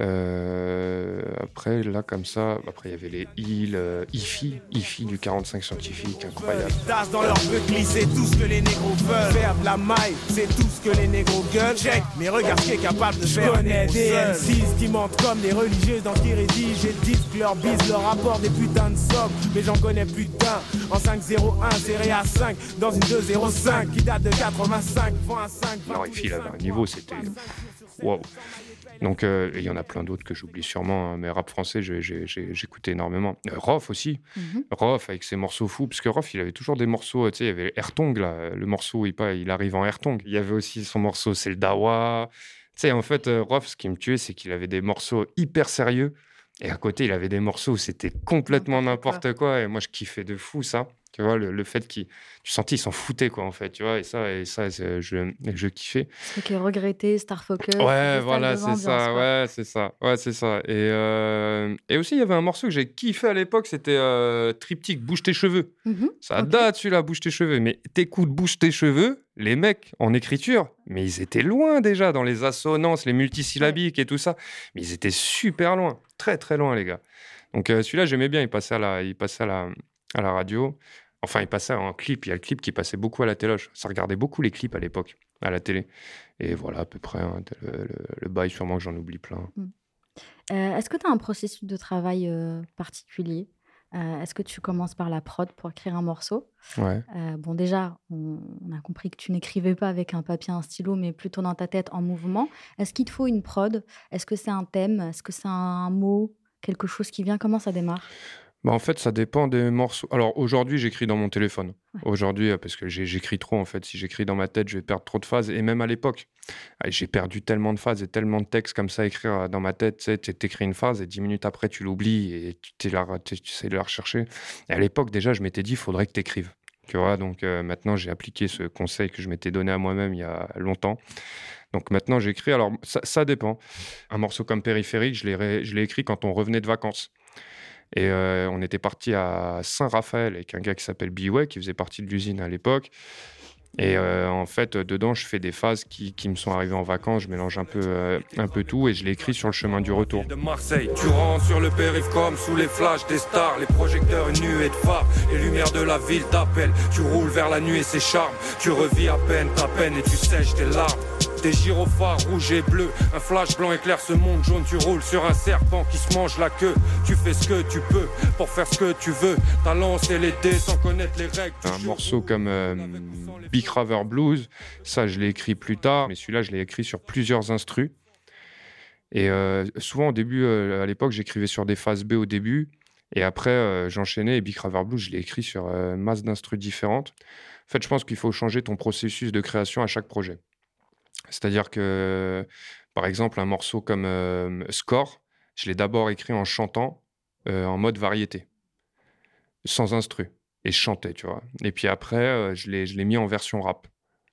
[SPEAKER 2] Euh, après, là, comme ça, après, il y avait les îles, euh, IFI, IFI du 45 scientifique, incroyable.
[SPEAKER 4] Dans leur c'est tout ce que les négros veulent. Faire de la maille, c'est tout ce que les négros gueulent. Check, mais regarde ce qui est capable de faire. connais des M6 qui mentent comme des religieux dans ce qu'ils rédigent et disent que leur bise leur rapport des putains de sommes. Mais j'en connais plus d'un. En 501, serré à 5, dans une 205 qui date de 85, 25,
[SPEAKER 2] Non, IFI, il avait un niveau, c'était. Waouh! Donc, euh, il y en a plein d'autres que j'oublie sûrement, hein, mais rap français, j'écoutais énormément. Euh, Rof aussi,
[SPEAKER 1] Mhm.
[SPEAKER 2] Rof avec ses morceaux fous, parce que Rof, il avait toujours des morceaux, tu sais, il y avait Airtong, là, le morceau, il, il arrive en Airtong. Il y avait aussi son morceau, c'est le Dawa. Tu sais, en fait, euh, Rof, ce qui me tuait, c'est qu'il avait des morceaux hyper sérieux, et à côté, il avait des morceaux où c'était complètement
[SPEAKER 1] N'importe
[SPEAKER 2] n'importe quoi, et moi, je kiffais de fou ça. Tu vois, le, le fait qu'il. Tu sentais, il s'en foutait, quoi, en fait. Tu vois, et ça, et ça je, je kiffais.
[SPEAKER 1] C'est que regretter, Star Focus.
[SPEAKER 2] Ouais, voilà, c'est ça. Ouais, c'est ça. Ouais, c'est ça. Et, euh, et aussi, il y avait un morceau que j'ai kiffé à l'époque, c'était euh, Triptyque, Bouge tes cheveux.
[SPEAKER 1] Mhm,
[SPEAKER 2] ça date, celui-là, Bouge tes cheveux. Mais t'écoutes Bouge tes cheveux, les mecs en écriture, mais ils étaient loin déjà dans les assonances, les multisyllabiques et tout ça. Mais ils étaient super loin, très très loin, les gars. Donc euh, celui-là, j'aimais bien. Il passait à la, il passait à la, à la radio. Enfin, il passait en clip. Il y a le clip qui passait beaucoup à la téloche. Ça regardait beaucoup les clips à l'époque, à la télé. Et voilà, à peu près, hein, le, bail, sûrement que j'en oublie plein.
[SPEAKER 1] Mmh. Euh, est-ce que tu as un processus de travail euh, particulier? Euh, Est-ce que tu commences par la prod pour écrire un morceau?
[SPEAKER 2] Ouais.
[SPEAKER 1] Bon, déjà, on, a compris que tu n'écrivais pas avec un papier, un stylo, mais plutôt dans ta tête en mouvement. Est-ce qu'il te faut une prod? Est-ce que c'est un thème? Est-ce que c'est un mot? Quelque chose qui vient? Comment ça démarre?
[SPEAKER 2] Bah, en fait, ça dépend des morceaux. Alors aujourd'hui, j'écris dans mon téléphone. Aujourd'hui, euh, parce que j'écris trop en fait. Si j'écris dans ma tête, je vais perdre trop de phases. Et même à l'époque, ah, j'ai perdu tellement de phases et tellement de textes comme ça à écrire euh, dans ma tête. Tu écris une phrase et dix minutes après, tu l'oublies et tu, essaies de la rechercher. Et à l'époque, déjà, je m'étais dit, il faudrait que tu écrives. Tu vois, donc euh, maintenant, j'ai appliqué ce conseil que je m'étais donné à moi-même il y a longtemps. Donc maintenant, j'écris. Alors, ça, ça, dépend. Un morceau comme Périphérique, je l'ai écrit quand on revenait de vacances. Et euh, on était parti à Saint-Raphaël avec un gars qui s'appelle Biway, qui faisait partie de l'usine à l'époque. Et euh, en fait, dedans, je fais des phases qui, me sont arrivées en vacances. Je mélange un peu, euh, un peu tout et je l'ai écrit sur le chemin du retour.
[SPEAKER 3] De Marseille, tu rentres sur le périph' comme sous les flashs des stars, les projecteurs, une nuée de phares, les lumières de la ville t'appellent. Tu roules vers la nuit et ses charmes. Tu revis à peine ta peine et tu sèches tes larmes. Des gyrophares rouges et bleus, un flash blanc éclaire ce monde jaune. Tu roules sur un serpent qui se mange la queue. Tu fais ce que tu peux pour faire ce que tu veux. T'as lancé les dés sans connaître les règles.
[SPEAKER 2] Un morceau comme euh, Big Raver Blues, ça je l'ai écrit plus tard, mais celui-là je l'ai écrit sur plusieurs instrus. Et euh, souvent au début, euh, à l'époque, j'écrivais sur des phases B au début. Et après, j'enchaînais et Big Raver Blues, je l'ai écrit sur masse d'instrus différentes. En fait, je pense qu'il faut changer ton processus de création à chaque projet. C'est-à-dire que, par exemple, un morceau comme Score, je l'ai d'abord écrit en chantant, en mode variété, sans instru. Et je chantais, tu vois. Et puis après, je l'ai mis en version rap.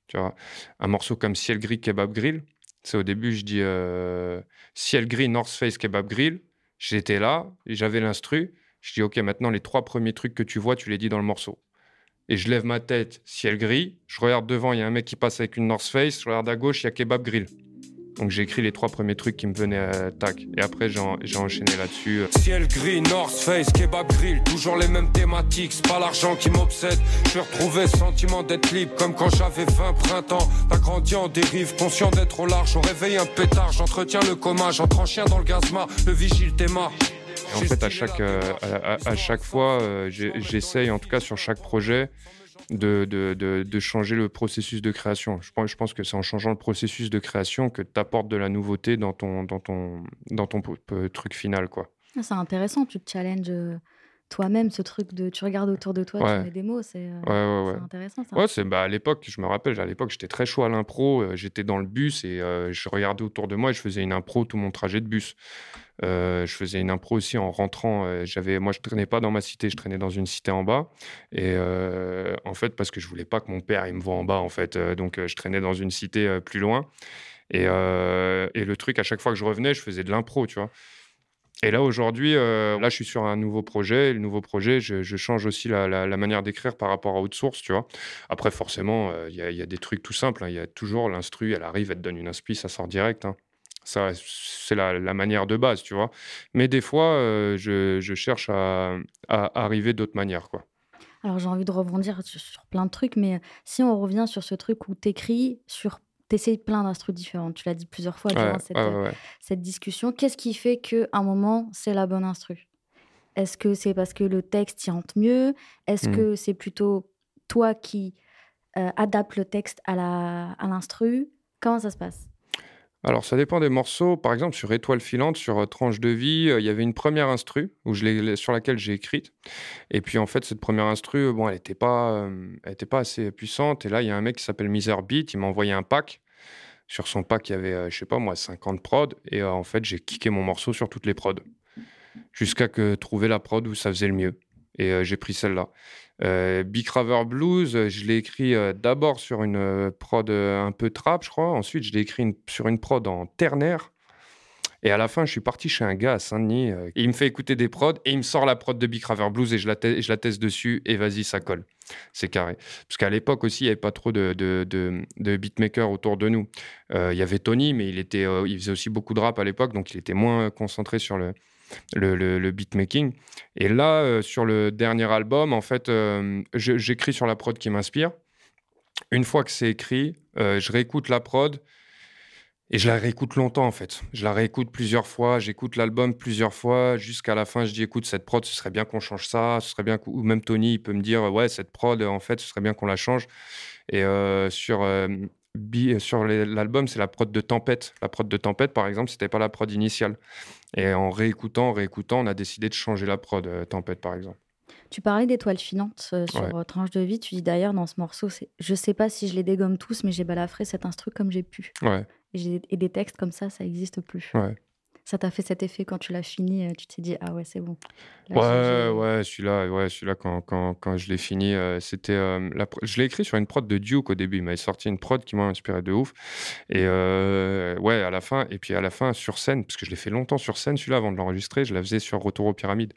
[SPEAKER 2] Tu vois. Un morceau comme Ciel Gris Kebab Grill, c'est au début, je dis Ciel Gris North Face Kebab Grill. J'étais là, j'avais l'instru. Je dis, OK, maintenant, les trois premiers trucs que tu vois, tu les dis dans le morceau et je lève ma tête, ciel gris. Je regarde devant, il y a un mec qui passe avec une North Face. Je regarde à gauche, il y a Kebab Grill. Donc j'ai écrit les trois premiers trucs qui me venaient à tac. Et après j'ai enchaîné là-dessus.
[SPEAKER 3] Ciel gris, North Face, Kebab Grill, toujours les mêmes thématiques, c'est pas l'argent qui m'obsède. Je retrouvé le sentiment d'être libre comme quand j'avais 20 printemps. T'as grandi en dérive, conscient d'être au large. On réveille un pétard, j'entretiens le coma, j'entre en chien dans le gazma, le vigile t'aima.
[SPEAKER 2] Et en fait, à chaque, euh, à, chaque fois, euh, j'essaye, en tout cas sur chaque projet, de, de, de, changer le processus de création. Je pense, je pense que c'est en changeant le processus de création que tu apportes de la nouveauté dans ton, dans ton, dans ton truc final. quoi.
[SPEAKER 1] Ah, c'est intéressant, tu te challenges euh, toi-même ce truc de tu regardes autour de toi, tu mets des mots, c'est intéressant ça.
[SPEAKER 2] Ouais, c'est bah, à l'époque, je me rappelle, à l'époque, j'étais très chaud à l'impro, j'étais dans le bus et je regardais autour de moi et je faisais une impro tout mon trajet de bus. Euh, je faisais une impro aussi en rentrant. Euh, j'avais, moi, je traînais pas dans ma cité, je traînais dans une cité en bas. Et euh, en fait, parce que je voulais pas que mon père me voit en bas, en fait. donc, je traînais dans une cité plus loin. Et, le truc, à chaque fois que je revenais, je faisais de l'impro, tu vois. Et là, aujourd'hui, là, je suis sur un nouveau projet. Et le nouveau projet, je, change aussi la, manière d'écrire par rapport à Outsource, tu vois. Après, forcément, il y, y, a des trucs tout simples. Hein. Il y a toujours l'instru, elle arrive, elle te donne une inspi, ça sort direct. Hein. Ça, c'est la, manière de base, tu vois. Mais des fois, euh, je, cherche à, arriver d'autres manières, quoi.
[SPEAKER 1] Alors, j'ai envie de rebondir sur, plein de trucs, mais si on revient sur ce truc où tu écris sur essayes plein d'instruments différents. Tu l'as dit plusieurs fois durant cette, discussion. Qu'est-ce qui fait qu'à un moment, c'est la bonne instru? Est-ce que c'est parce que le texte y rentre mieux? Est-ce mmh. que c'est plutôt toi qui euh, adapte le texte à l'instru? Comment ça se passe?
[SPEAKER 2] Alors, ça dépend des morceaux. Par exemple, sur Étoile filante, sur euh, Tranche de vie, euh, il y avait une première instru sur laquelle j'ai écrite. Et puis, en fait, cette première instru, bon, elle n'était pas, euh, pas assez puissante. Et là, il y a un mec qui s'appelle Miser Beat, il m'a envoyé un pack. Sur son pack, il y avait, je sais pas moi, 50 prods. Et en fait, j'ai kické mon morceau sur toutes les prods. Jusqu'à que trouver la prod où ça faisait le mieux. Et j'ai pris celle-là. Big Raver Blues, je l'ai écrit d'abord sur une prod un peu trap, je crois. Ensuite, je l'ai écrit sur une prod en ternaire. Et à la fin, je suis parti chez un gars à Saint-Denis. Euh, il me fait écouter des prods et il me sort la prod de Big Raver Blues et je la, teste dessus et vas-y, ça colle. C'est carré. Parce qu'à l'époque aussi, il n'y avait pas trop de, beatmakers autour de nous. Euh, il y avait Tony, mais il, était, euh, il faisait aussi beaucoup de rap à l'époque, donc il était moins concentré sur le, le, le, beatmaking. Et là, sur le dernier album, en fait, j'écris sur la prod qui m'inspire. Une fois que c'est écrit, je réécoute la prod et je la réécoute longtemps en fait. Je la réécoute plusieurs fois, j'écoute l'album plusieurs fois, jusqu'à la fin je dis écoute cette prod ce serait bien qu'on change ça, ce serait bien ou même Tony il peut me dire ouais cette prod en fait ce serait bien qu'on la change. Et euh, sur euh, sur l'album c'est la prod de Tempête. La prod de Tempête par exemple c'était pas la prod initiale. Et en réécoutant, réécoutant on a décidé de changer la prod euh, Tempête par exemple.
[SPEAKER 1] Tu parlais d'étoiles filantes sur Tranche de vie. Tu dis d'ailleurs dans ce morceau, je sais pas si je les dégomme tous, mais j'ai balafré cet instru comme j'ai pu.
[SPEAKER 2] Ouais.
[SPEAKER 1] Et, des textes comme ça, ça n'existe plus.
[SPEAKER 2] Ouais.
[SPEAKER 1] Ça t'a fait cet effet quand tu l'as fini, euh, tu t'es dit ah ouais c'est bon.
[SPEAKER 2] ouais ouais celui-là ouais celui-là quand, quand, quand je l'ai fini euh, c'était euh, la... je l'ai écrit sur une prod de Duke au début il m'avait sorti une prod qui m'a inspiré de ouf et ouais à la fin et puis à la fin sur scène parce que je l'ai fait longtemps sur scène celui-là avant de l'enregistrer je la faisais sur Retour aux pyramides.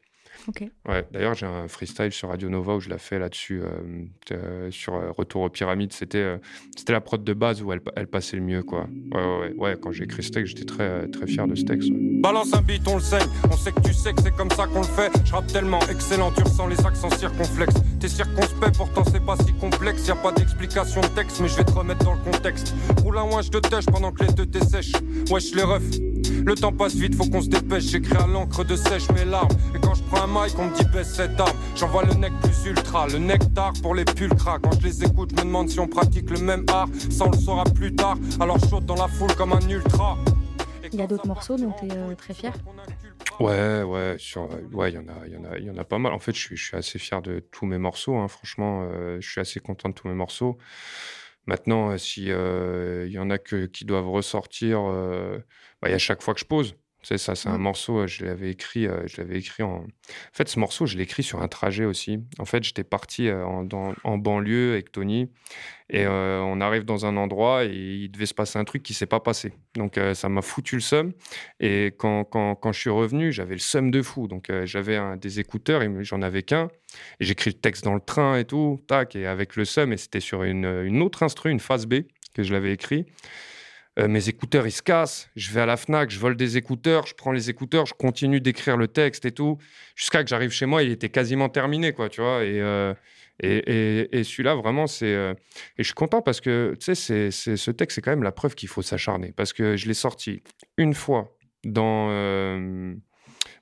[SPEAKER 2] Ouais, D'ailleurs, j'ai un freestyle sur Radio Nova où je l'ai fait là-dessus, euh, euh, sur euh, Retour aux pyramides. C'était c'était la prod de base où elle, elle, passait le mieux. Quoi. Ouais, ouais, ouais. Quand j'ai écrit ce texte, j'étais très, très fier de ce texte.
[SPEAKER 3] Balance un beat, on le sait. On sait que tu sais que c'est comme ça qu'on le fait. Je rappe tellement excellent, tu ressens les accents circonflexes. T'es circonspect, pourtant c'est pas si complexe. Y a pas d'explication de texte, mais je vais te remettre dans le contexte. Roule un je te tèche pendant que les deux t'essèchent. Wesh, les refs. Le temps passe vite, faut qu'on se dépêche. J'écris à l'encre de sèche mes larmes. Et quand je prends un mic, on me dit baisse cette arme. J'envoie le nec plus ultra, le nectar pour les pulcras. Quand je les écoute, je me demande si on pratique le même art. Ça, on le saura plus tard. Alors saute dans la foule comme un ultra.
[SPEAKER 1] Il y a d'autres morceaux dont tu es euh, très fier?
[SPEAKER 2] Ouais, ouais, sur, ouais, il y en a, il y en a, il y en a pas mal. En fait, je suis, assez fier de tous mes morceaux. Hein. Franchement, euh, je suis assez content de tous mes morceaux. Maintenant, euh, y en a que, qui doivent ressortir, bah, il y a chaque fois que je pose. C'est ça, c'est un mmh. morceau, euh, je l'avais écrit, euh, je l'avais écrit en... En fait, ce morceau, je l'ai écrit sur un trajet aussi. En fait, j'étais parti euh, en, en, banlieue avec Tony et on arrive dans un endroit et il devait se passer un truc qui s'est pas passé. Donc, ça m'a foutu le seum. Et quand, quand, quand je suis revenu, j'avais le seum de fou. Donc, j'avais des écouteurs et j'en avais qu'un. Et j'écris le texte dans le train et tout, tac, et avec le seum, et c'était sur une, une autre instru, une phase B, que je l'avais écrit. Euh, mes écouteurs, ils se cassent. Je vais à la FNAC, je vole des écouteurs, je prends les écouteurs, je continue d'écrire le texte et tout. Jusqu'à que j'arrive chez moi, il était quasiment terminé, quoi, tu vois. Et, euh, et, et, celui-là, vraiment, c'est. Euh, et je suis content parce que, tu sais, ce texte, c'est quand même la preuve qu'il faut s'acharner. Parce que je l'ai sorti une fois dans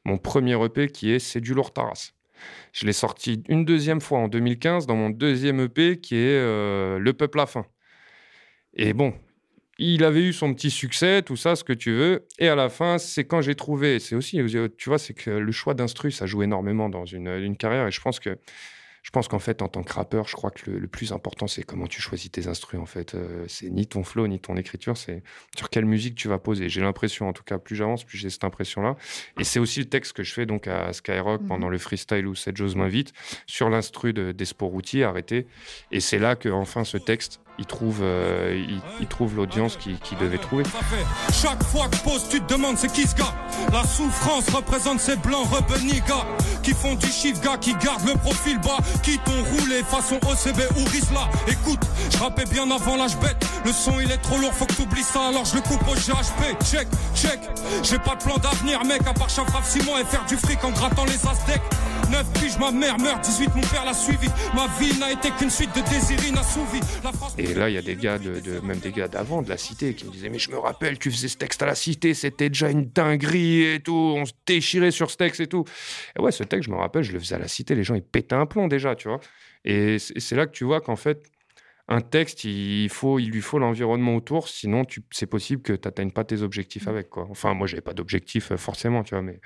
[SPEAKER 2] mon premier EP qui est C'est du lourd Taras. Je l'ai sorti une deuxième fois en 2015 dans mon deuxième EP qui est Le Peuple à faim. Et bon, il avait eu son petit succès, tout ça, ce que tu veux. Et à la fin, c'est quand j'ai trouvé. C'est aussi, tu vois, c'est que le choix d'instru, ça joue énormément dans une, une, carrière. Et je pense que je pense qu'en fait, en tant que rappeur, je crois que le, plus important, c'est comment tu choisis tes instruments. En fait, euh, c'est ni ton flow, ni ton écriture, c'est sur quelle musique tu vas poser. J'ai l'impression, en tout cas, plus j'avance, plus j'ai cette impression-là. Et c'est aussi le texte que je fais donc à Skyrock pendant mhm. le freestyle où cette chose m'invite sur l'instru d'Espo Routier, arrêté. Et c'est là que enfin ce texte il trouve, euh, il, trouve l'audience qu'il qui devait trouver.
[SPEAKER 3] Chaque fois que pose, tu te demandes c'est qui ce gars? La souffrance représente ces blancs gars qui font du chiffre gars, qui gardent le profil bas, qui t'ont roulé façon OCB ou Risla. Écoute, je rappais bien avant l'âge bête. Le son il est trop lourd, faut que t'oublies ça, alors je le coupe au GHP. Check, check. J'ai pas de plan d'avenir, mec, à part Chafraf Simon et faire du fric en grattant les aztecs. 9 piges, ma mère meurt, 18 mon père l'a suivi. Ma vie n'a été qu'une suite de désirs inassouvis.
[SPEAKER 2] Et là, il y a des gars, de, même des gars d'avant, de la cité, qui me disaient Mais je me rappelle, tu faisais ce texte à la cité, c'était déjà une dinguerie et tout, on se déchirait sur ce texte et tout. Et ouais, ce texte, je me rappelle, je le faisais à la cité, les gens, ils pétaient un plomb déjà, tu vois. Et c'est là que tu vois qu'en fait, un texte, il, faut, il lui faut l'environnement autour, sinon c'est possible que tu n'atteignes pas tes objectifs avec. Quoi. Enfin, moi, j'avais pas d'objectif euh, forcément, tu vois, mais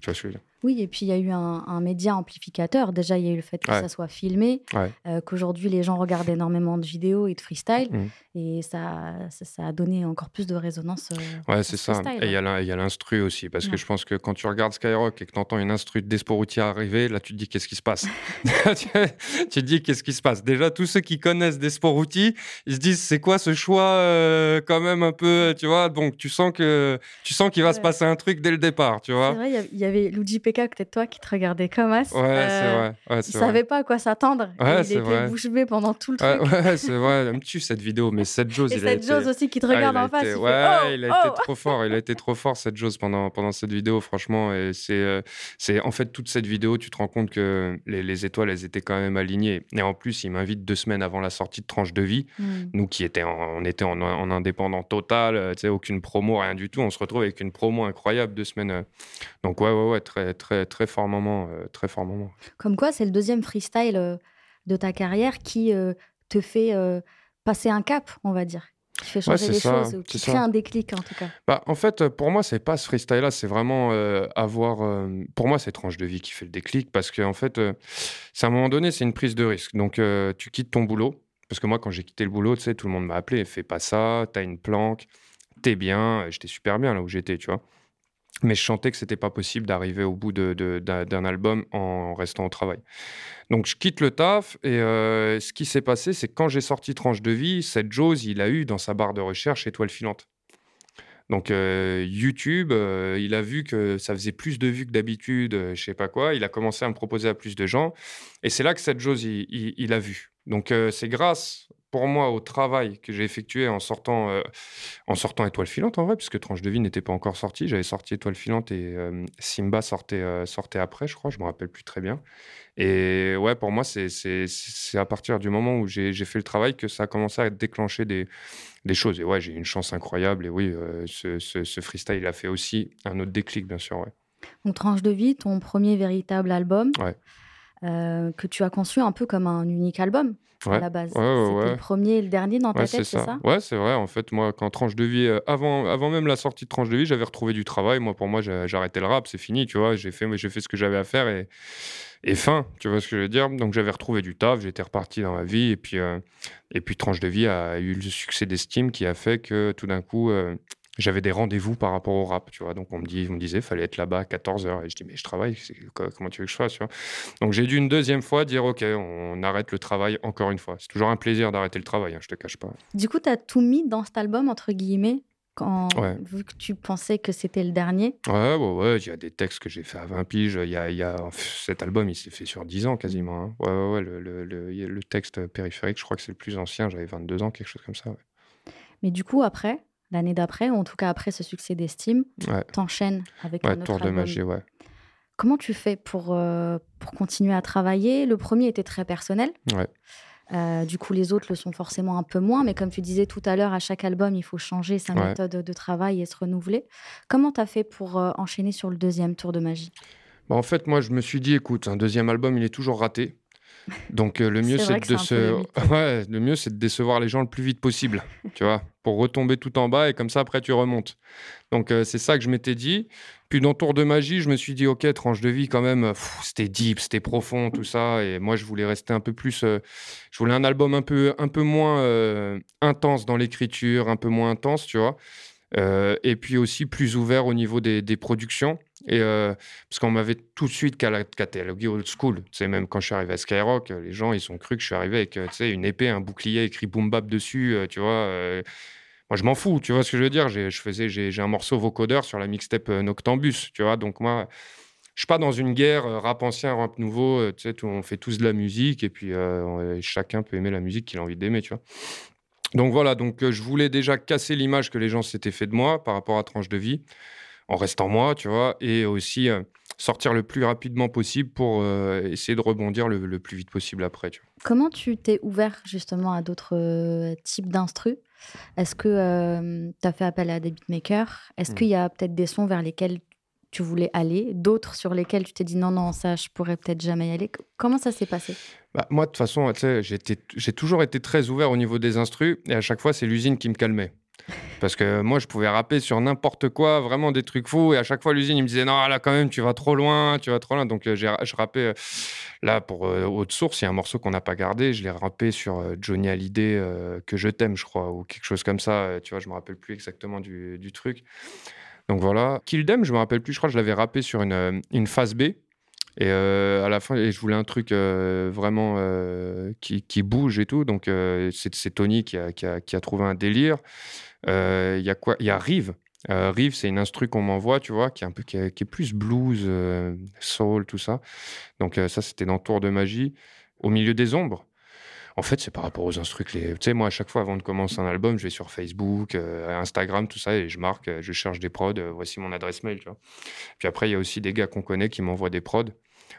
[SPEAKER 2] tu vois ce que je veux dire.
[SPEAKER 1] Oui, et puis il y a eu un, média amplificateur. Déjà, il y a eu le fait que ça soit filmé, euh, qu'aujourd'hui les gens regardent énormément de vidéos et de freestyle, mmh. et ça, ça, a donné encore plus de résonance.
[SPEAKER 2] Euh, ouais, c'est ça. Et il y a l'instru aussi, parce que je pense que quand tu regardes Skyrock et que tu entends une instru de Desporuti arriver, là tu te dis qu'est-ce qui se passe? [LAUGHS] [LAUGHS] Tu te dis qu'est-ce qui se passe? Déjà, tous ceux qui connaissent Desporuti, ils se disent c'est quoi ce choix euh, quand même un peu, tu vois? Donc tu sens que tu sens qu'il va se passer un truc dès le départ, tu vois?
[SPEAKER 1] C'est vrai, il y avait Luigi peut-être toi qui te regardais comme as.
[SPEAKER 2] Ouais, c'est euh, vrai. Ouais,
[SPEAKER 1] il savait pas à quoi s'attendre.
[SPEAKER 2] Ouais,
[SPEAKER 1] il était bouche bée pendant tout le truc.
[SPEAKER 2] Ouais, [LAUGHS] c'est vrai. Elle me tue cette vidéo, mais cette Jose,
[SPEAKER 1] il cette Jose aussi qui te regarde
[SPEAKER 2] ah,
[SPEAKER 1] en face.
[SPEAKER 2] Ouais,
[SPEAKER 1] oh,
[SPEAKER 2] il a été oh. trop fort. Il a été trop fort cette Jose pendant pendant cette vidéo, franchement. Et c'est euh, c'est en fait toute cette vidéo, tu te rends compte que les, les, étoiles, elles étaient quand même alignées. Et en plus, il m'invite deux semaines avant la sortie de Tranche de vie. Hmm. Nous qui étions, on était en, en indépendant total, euh, tu sais, aucune promo, rien du tout. On se retrouve avec une promo incroyable deux semaines. Donc ouais, ouais, ouais, très très très fort moment, euh, très fort moment.
[SPEAKER 1] Comme quoi, c'est le deuxième freestyle euh, de ta carrière qui euh, te fait passer un cap, on va dire. Qui fait changer les choses, qui crée un déclic en tout cas.
[SPEAKER 2] Bah, en fait, pour moi, c'est pas ce freestyle-là, c'est vraiment avoir. pour moi, c'est tranche de vie qui fait le déclic parce qu'en en fait, c'est à un moment donné, c'est une prise de risque. Donc, tu quittes ton boulot. Parce que moi, quand j'ai quitté le boulot, tu sais, tout le monde m'a appelé, fais pas ça, t'as une planque, t'es bien. J'étais super bien là où j'étais, tu vois. Mais je sentais que c'était pas possible d'arriver au bout d'un album en restant au travail. Donc je quitte le taf et euh, ce qui s'est passé, c'est quand j'ai sorti Tranche de vie, cette Jose, il a eu dans sa barre de recherche étoile filante. Donc euh, YouTube, euh, il a vu que ça faisait plus de vues que d'habitude, je sais pas quoi. Il a commencé à me proposer à plus de gens. Et c'est là que cette Jose, il, il a vu. Donc c'est grâce pour moi au travail que j'ai effectué en sortant, euh, en sortant Étoile filante en vrai, puisque Tranche de vie n'était pas encore sorti. J'avais sorti Étoile filante et euh, Simba sortait, euh, sortait après, je crois, je me rappelle plus très bien. Et ouais, pour moi, c'est à partir du moment où j'ai fait le travail que ça a commencé à déclencher des, des choses. Et ouais, j'ai eu une chance incroyable. Et oui, ce, ce, freestyle a fait aussi un autre déclic, bien sûr. Ouais.
[SPEAKER 1] Donc Tranche de vie, ton premier véritable album. que tu as conçu un peu comme un unique album à la base. C'était le premier et le dernier dans ta tête, c'est ça,
[SPEAKER 2] Ouais, c'est vrai. En fait, moi, quand Tranche de vie, euh, avant, avant même la sortie de Tranche de vie, j'avais retrouvé du travail. Moi, pour moi, arrêté le rap, c'est fini, tu vois. J'ai fait, fait ce que j'avais à faire et, et fin, tu vois ce que je veux dire? Donc, j'avais retrouvé du taf, j'étais reparti dans ma vie. Et puis, euh, et puis Tranche de vie a eu le succès d'estime qui a fait que tout d'un coup, euh, j'avais des rendez-vous par rapport au rap, tu vois. Donc on me, dit, on me disait, fallait être là-bas à 14h. Et je dis, mais je travaille, comment tu veux que je fasse, tu vois? Donc j'ai dû une deuxième fois dire, OK, on arrête le travail encore une fois. C'est toujours un plaisir d'arrêter le travail, hein, je te cache pas.
[SPEAKER 1] Du coup, tu as tout mis dans cet album, entre guillemets quand, vu que tu pensais que c'était le dernier?
[SPEAKER 2] Ouais, ouais, ouais. Il y a des textes que j'ai fait à 20 piges. Il y a, il y a... Cet album, il s'est fait sur 10 ans quasiment. Hein. Ouais, ouais, ouais. Le, le, le, le, texte périphérique, je crois que c'est le plus ancien. J'avais 22 ans, quelque chose comme ça.
[SPEAKER 1] Mais du coup, après, l'année d'après, ou en tout cas après ce succès d'estime, ouais. t'enchaînes avec un autre
[SPEAKER 2] Tour
[SPEAKER 1] de
[SPEAKER 2] magie, ouais.
[SPEAKER 1] Comment tu fais pour, euh, pour continuer à travailler? Le premier était très personnel.
[SPEAKER 2] Ouais.
[SPEAKER 1] Euh, du coup, les autres le sont forcément un peu moins, mais comme tu disais tout à l'heure, à chaque album, il faut changer sa méthode de travail et se renouveler. Comment tu as fait pour euh, enchaîner sur le deuxième tour de magie?
[SPEAKER 2] Bah, En fait, moi, je me suis dit, écoute, un deuxième album, il est toujours raté. Donc le mieux c'est de se ouais, le mieux c'est de décevoir les gens le plus vite possible, tu vois, pour retomber tout en bas et comme ça après tu remontes. Donc c'est ça que je m'étais dit. Puis dans Tour de magie, je me suis dit OK, tranche de vie quand même, c'était deep, c'était profond tout ça et moi je voulais rester un peu plus je voulais un album un peu un peu moins intense dans l'écriture, un peu moins intense, tu vois. et puis aussi plus ouvert au niveau des, des productions. Et parce qu'on m'avait tout de suite catalogué old school. Tu sais, même quand je suis arrivé à Skyrock, les gens, ils ont cru que je suis arrivé avec, une épée, un bouclier écrit boom bap dessus, tu vois. moi, je m'en fous, tu vois ce que je veux dire? J'ai, je faisais, j'ai, un morceau vocodeur sur la mixtape Noctambus, tu vois? Donc, moi, je suis pas dans une guerre rap ancien, rap nouveau, tu sais, on fait tous de la musique et puis chacun peut aimer la musique qu'il a envie d'aimer, tu vois? Donc voilà, donc je voulais déjà casser l'image que les gens s'étaient fait de moi par rapport à Tranche de vie en restant moi, tu vois, et aussi euh, sortir le plus rapidement possible pour euh, essayer de rebondir le, plus vite possible après. Tu vois.
[SPEAKER 1] Comment tu t'es ouvert justement à d'autres euh, types d'instrus Est-ce que tu as fait appel à des beatmakers? Est-ce mmh. qu'il y a peut-être des sons vers lesquels tu voulais aller, d'autres sur lesquels tu t'es dit non, non, ça, je pourrais peut-être jamais y aller? Comment ça s'est passé?
[SPEAKER 2] Bah, Moi, de toute façon, j'ai toujours été très ouvert au niveau des instrus et à chaque fois, c'est l'usine qui me calmait. Parce que moi, je pouvais rapper sur n'importe quoi, vraiment des trucs fous. Et à chaque fois, l'usine, il me disait non, là, quand même, tu vas trop loin, tu vas trop loin. Donc, euh, je rappais euh, là pour euh, Haute Source. Il y a un morceau qu'on n'a pas gardé. Je l'ai rappé sur euh, Johnny Hallyday, que je t'aime, je crois, ou quelque chose comme ça. Tu vois, je me rappelle plus exactement du, du truc. Donc voilà. Kill Them, je me rappelle plus. Je crois que je l'avais rappé sur une, une phase B. Et à la fin, je voulais un truc vraiment qui, qui bouge et tout. Donc, c'est Tony qui, a, qui a trouvé un délire. Euh, Il y a quoi? Il y a Rive. Euh, Rive, c'est une instru qu'on m'envoie, tu vois, qui est un peu qui est, plus blues, euh, soul, tout ça. Donc, ça, c'était dans Tour de magie. Au milieu des ombres. En fait, c'est par rapport aux instrus. Tu sais, moi, à chaque fois, avant de commencer un album, je vais sur Facebook, Instagram, tout ça, et je marque, je cherche des prods, voici mon adresse mail, tu vois. Puis après, il y a aussi des gars qu'on connaît qui m'envoient des prods.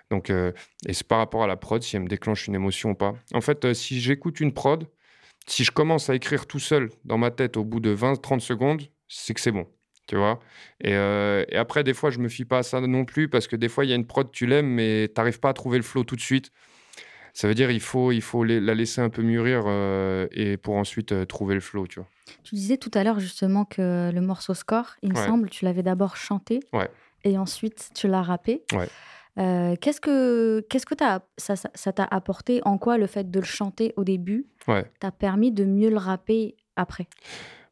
[SPEAKER 2] Donc, et c'est par rapport à la prod, si elle me déclenche une émotion ou pas. En fait, si j'écoute une prod, si je commence à écrire tout seul dans ma tête au bout de 20-30 secondes, c'est que c'est bon. Tu vois et, euh, et après, des fois, je me fie pas à ça non plus parce que des fois, il y a une prod, tu l'aimes, mais tu n'arrives pas à trouver le flow tout de suite. Ça veut dire il faut, il faut la laisser un peu mûrir euh, et pour ensuite euh, trouver le flow, tu vois.
[SPEAKER 1] Tu disais tout à l'heure justement que le morceau Score, il me
[SPEAKER 2] Ouais.
[SPEAKER 1] semble, tu l'avais d'abord chanté
[SPEAKER 2] Ouais.
[SPEAKER 1] et ensuite tu l'as rappé.
[SPEAKER 2] Ouais.
[SPEAKER 1] Euh, qu'est-ce que qu'est-ce que t'as- ça ça- ça t'a apporté? En quoi le fait de le chanter au début
[SPEAKER 2] Ouais.
[SPEAKER 1] t'a permis de mieux le rapper après?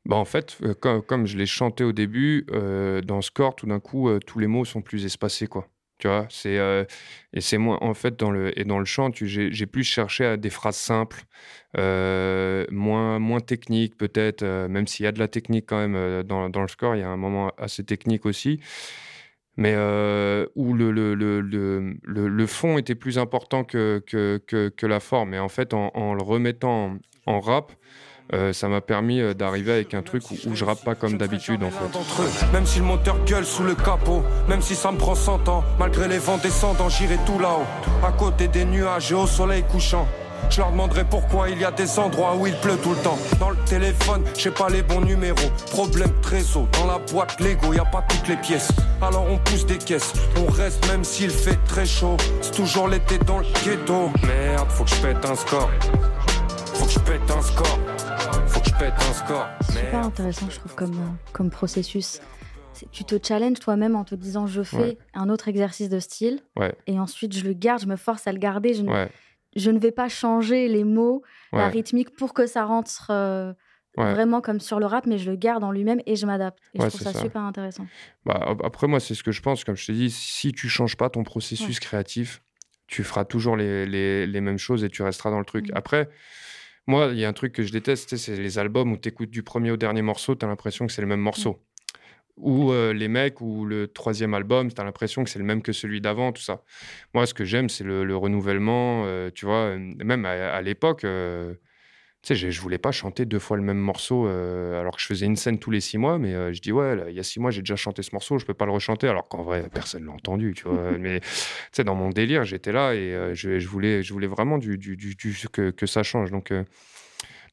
[SPEAKER 2] Bah en fait, euh, comme, comme je l'ai chanté au début, euh, dans Score, tout d'un coup, tous les mots sont plus espacés, quoi. Tu vois, c'est euh, et c'est moins en fait dans le et dans le chant, j'ai plus cherché à des phrases simples, euh, moins moins techniques peut-être, euh, même s'il y a de la technique quand même dans, dans le score, il y a un moment assez technique aussi, mais euh, où le fond était plus important que la forme. Et en fait, en, le remettant en, rap, euh, ça m'a permis euh, d'arriver avec un truc où, je rappe pas comme d'habitude en fait.
[SPEAKER 3] même si le moteur gueule sous le capot, même si ça me prend 100 ans, malgré les vents descendants, j'irai tout là-haut, à côté des nuages et au soleil couchant. Je leur demanderai pourquoi il y a des endroits où il pleut tout le temps. Dans le téléphone, j'ai pas les bons numéros. Problème trésor. Dans la boîte Lego, y a pas toutes les pièces. Alors on pousse des caisses. On reste même s'il fait très chaud. C'est toujours l'été dans le ghetto. Merde, faut que je pète un score. Faut que je pète un score. Faut que je pète un score.
[SPEAKER 1] Super
[SPEAKER 3] Merde.
[SPEAKER 1] intéressant, je trouve, comme, comme processus. C'est- Tu te challenges toi-même en te disant je fais
[SPEAKER 2] Ouais.
[SPEAKER 1] un autre exercice de style
[SPEAKER 2] Ouais.
[SPEAKER 1] et ensuite je le garde, je me force à le garder. Je, ne-
[SPEAKER 2] Ouais,
[SPEAKER 1] je ne vais pas changer les mots, la rythmique pour que ça rentre euh,
[SPEAKER 2] ouais.
[SPEAKER 1] vraiment comme sur le rap, mais je le garde en lui-même et je m'adapte. Et
[SPEAKER 2] Ouais,
[SPEAKER 1] je trouve ça,
[SPEAKER 2] ça.
[SPEAKER 1] super intéressant.
[SPEAKER 2] Bah, ap- après, moi, c'est ce que je pense. Comme je te dis, si tu changes pas ton processus créatif, tu feras toujours les, les, les mêmes choses et tu resteras dans le truc.
[SPEAKER 1] Mhm.
[SPEAKER 2] Après, moi, il y a un truc que je déteste, c'est les albums où tu écoutes du premier au dernier morceau, tu as l'impression que c'est le même morceau. Ou euh, les mecs, ou le troisième album, tu as l'impression que c'est le même que celui d'avant, tout ça. Moi, ce que j'aime, c'est le, le renouvellement. euh, tu vois, même à, à l'époque, euh, tu sais, je, je voulais pas chanter deux fois le même morceau alors que je faisais une scène tous les six mois, mais je dis ouais, là, il y a six mois j'ai déjà chanté ce morceau, je peux pas le rechanter alors qu'en vrai personne l'a entendu, tu vois. [LAUGHS] mais tu sais, dans mon délire, j'étais là et je, je voulais, je voulais vraiment du, du, du- du- que, que ça change. Donc,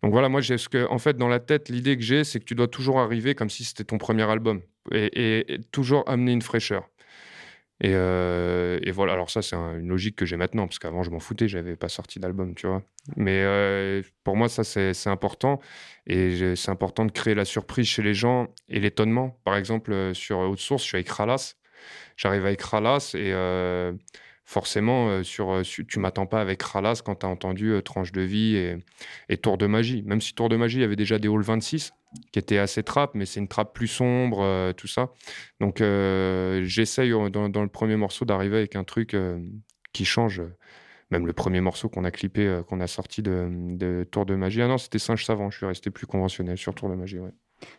[SPEAKER 2] donc voilà, moi j'ai ce que, en fait, dans la tête, l'idée que j'ai, c'est que tu dois toujours arriver comme si c'était ton premier album et, toujours amener une fraîcheur. Et, euh, voilà, alors ça, c'est un- une logique que j'ai maintenant, parce qu'avant, je m'en foutais, j'avais pas sorti d'album, tu vois. Mais euh, pour moi, ça, c'est important. Et c'est important de créer la surprise chez les gens et l'étonnement. Par exemple, euh, sur Haute Source, je suis avec Ralas. J'arrive avec Ralas et forcément, euh, sur, euh, su- tu m'attends pas avec Ralas quand tu as entendu euh, Tranche de vie et, Tour de magie. Même si Tour de magie, il y avait déjà des Hall 26 qui étaient assez trap, mais c'est une trappe plus sombre, tout ça. Donc j'essaye dans, le premier morceau d'arriver avec un truc qui change. Même le premier morceau qu'on a clippé, qu'on a sorti de, Tour de magie. Ah non, c'était Singe Savant. Je suis resté plus conventionnel sur Tour de magie.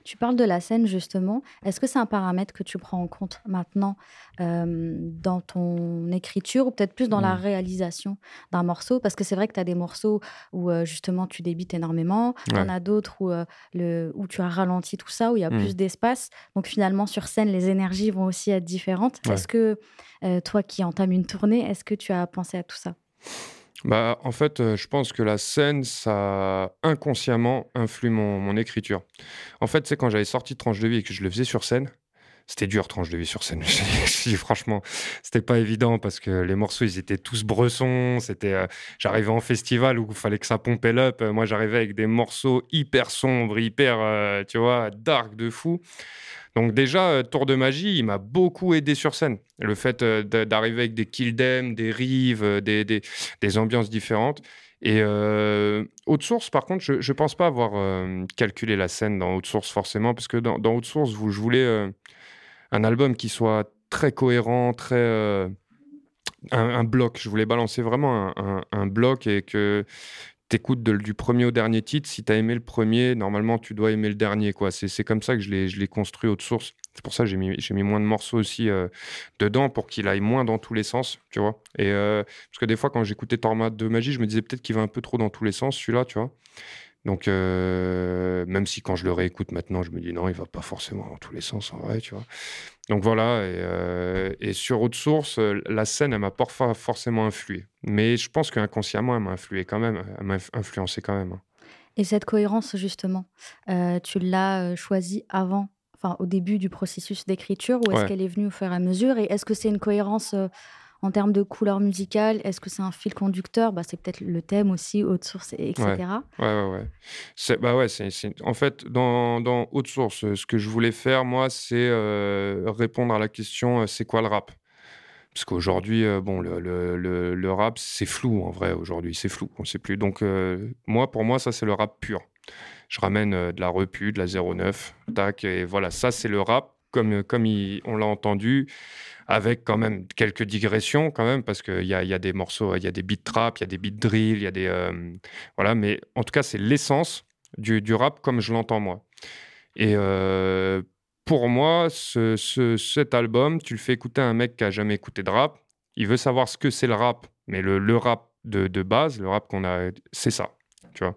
[SPEAKER 1] Tu parles de la scène justement. Est-ce que c'est un paramètre que tu prends en compte maintenant euh, dans ton écriture ou peut-être plus dans la
[SPEAKER 2] Mm.
[SPEAKER 1] réalisation d'un morceau? Parce que c'est vrai que tu as des morceaux où euh, justement tu débites énormément. Il y en a d'autres où, euh, le, où tu as ralenti tout ça, où il y a
[SPEAKER 2] Mm.
[SPEAKER 1] plus d'espace. Donc finalement sur scène, les énergies vont aussi être différentes.
[SPEAKER 2] Ouais.
[SPEAKER 1] Est-ce que toi qui entames une tournée, est-ce que tu as pensé à tout ça?
[SPEAKER 2] Bah, en fait, euh, je pense que la scène, ça inconsciemment influe mon, mon écriture. En fait, c'est quand j'avais sorti Tranche de vie et que je le faisais sur scène, c'était dur, tranche de vie sur scène. [LAUGHS] franchement, c'était pas évident parce que les morceaux, ils étaient tous bressons. C'était, euh, j'arrivais en festival où il fallait que ça pompe up. Moi, j'arrivais avec des morceaux hyper sombres, hyper, euh, tu vois, dark de fou. Donc déjà, euh, Tour de magie, il m'a beaucoup aidé sur scène. Le fait d'arriver avec des kill des rives, des, des, des, ambiances différentes. Et Haute Source, par contre, je ne pense pas avoir calculé la scène dans Haute Source forcément, parce que dans, dans Haute Source, je voulais un album qui soit très cohérent, très. Euh, un, bloc. Je voulais balancer vraiment un, bloc et que tu écoutes du premier au dernier titre. Si tu as aimé le premier, normalement, tu dois aimer le dernier. quoi. C'est comme ça que je l'ai construit haute source. C'est pour ça que j'ai mis, mis, moins de morceaux aussi euh, dedans pour qu'il aille moins dans tous les sens, tu vois. Et euh, parce que des fois, quand j'écoutais Torma de Magie, je me disais peut-être qu'il va un peu trop dans tous les sens, celui-là, tu vois. Donc, euh, même si quand je le réécoute maintenant, je me dis non, il va pas forcément dans tous les sens en vrai, tu vois. Donc voilà, et, euh, sur Haute Source, la scène, elle m'a pas forcément influé. Mais je pense qu'inconsciemment, elle m'a influé quand même, elle m'a influencé quand même. Hein.
[SPEAKER 1] Et cette cohérence, justement, euh, tu l'as choisie avant, enfin au début du processus d'écriture, ou est-ce qu'elle est venue au fur et à mesure? Et est-ce que c'est une cohérence en termes de couleur musicale, est-ce que c'est un fil conducteur? Bah, C'est peut-être le thème aussi, haute source, etc.
[SPEAKER 2] Ouais, ouais, ouais. Bah ouais, c'est, En fait, dans, dans haute source, ce que je voulais faire, moi, c'est euh, répondre à la question euh, c'est quoi le rap? Parce qu'aujourd'hui, euh, bon, le, le, le, rap, c'est flou en vrai, aujourd'hui, c'est flou, on ne sait plus. Donc, moi, pour moi, ça, c'est le rap pur. Je ramène de la repu, de la 09, tac, et voilà, ça, c'est le rap comme, comme on l'a entendu avec quand même quelques digressions quand même, parce qu'il y a, y a, des morceaux, il y a des beats trap, il y a des beats drill, il y a des... Euh, voilà, mais en tout cas, c'est l'essence du, rap comme je l'entends moi. Et euh, pour moi, ce, cet album, tu le fais écouter à un mec qui a jamais écouté de rap, il veut savoir ce que c'est le rap, mais le, rap de, base, le rap qu'on a, c'est ça, tu vois.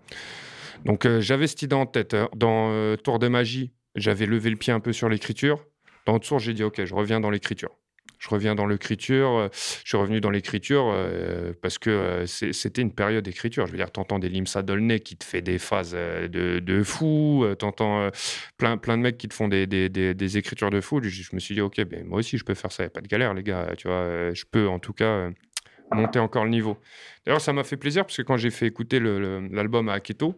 [SPEAKER 2] Donc euh, j'avais cette idée en tête. Dans Tour de magie, j'avais levé le pied un peu sur l'écriture. Dans Autour, j'ai dit, OK, je reviens dans l'écriture je reviens dans l'écriture. Euh, je suis revenu dans l'écriture euh, parce que euh, c'était une période d'écriture. Je veux dire, t'entends des Limsa Dolnay qui te fait des phases de, de fou. T'entends plein, plein de mecs qui te font des, des, des, écritures de fou. Je, me suis dit, OK, ben, moi aussi, je peux faire ça. Il n'y a pas de galère, les gars. Tu vois, je peux en tout cas monter encore le niveau. D'ailleurs, ça m'a fait plaisir parce que quand j'ai fait écouter l'album à Aketo,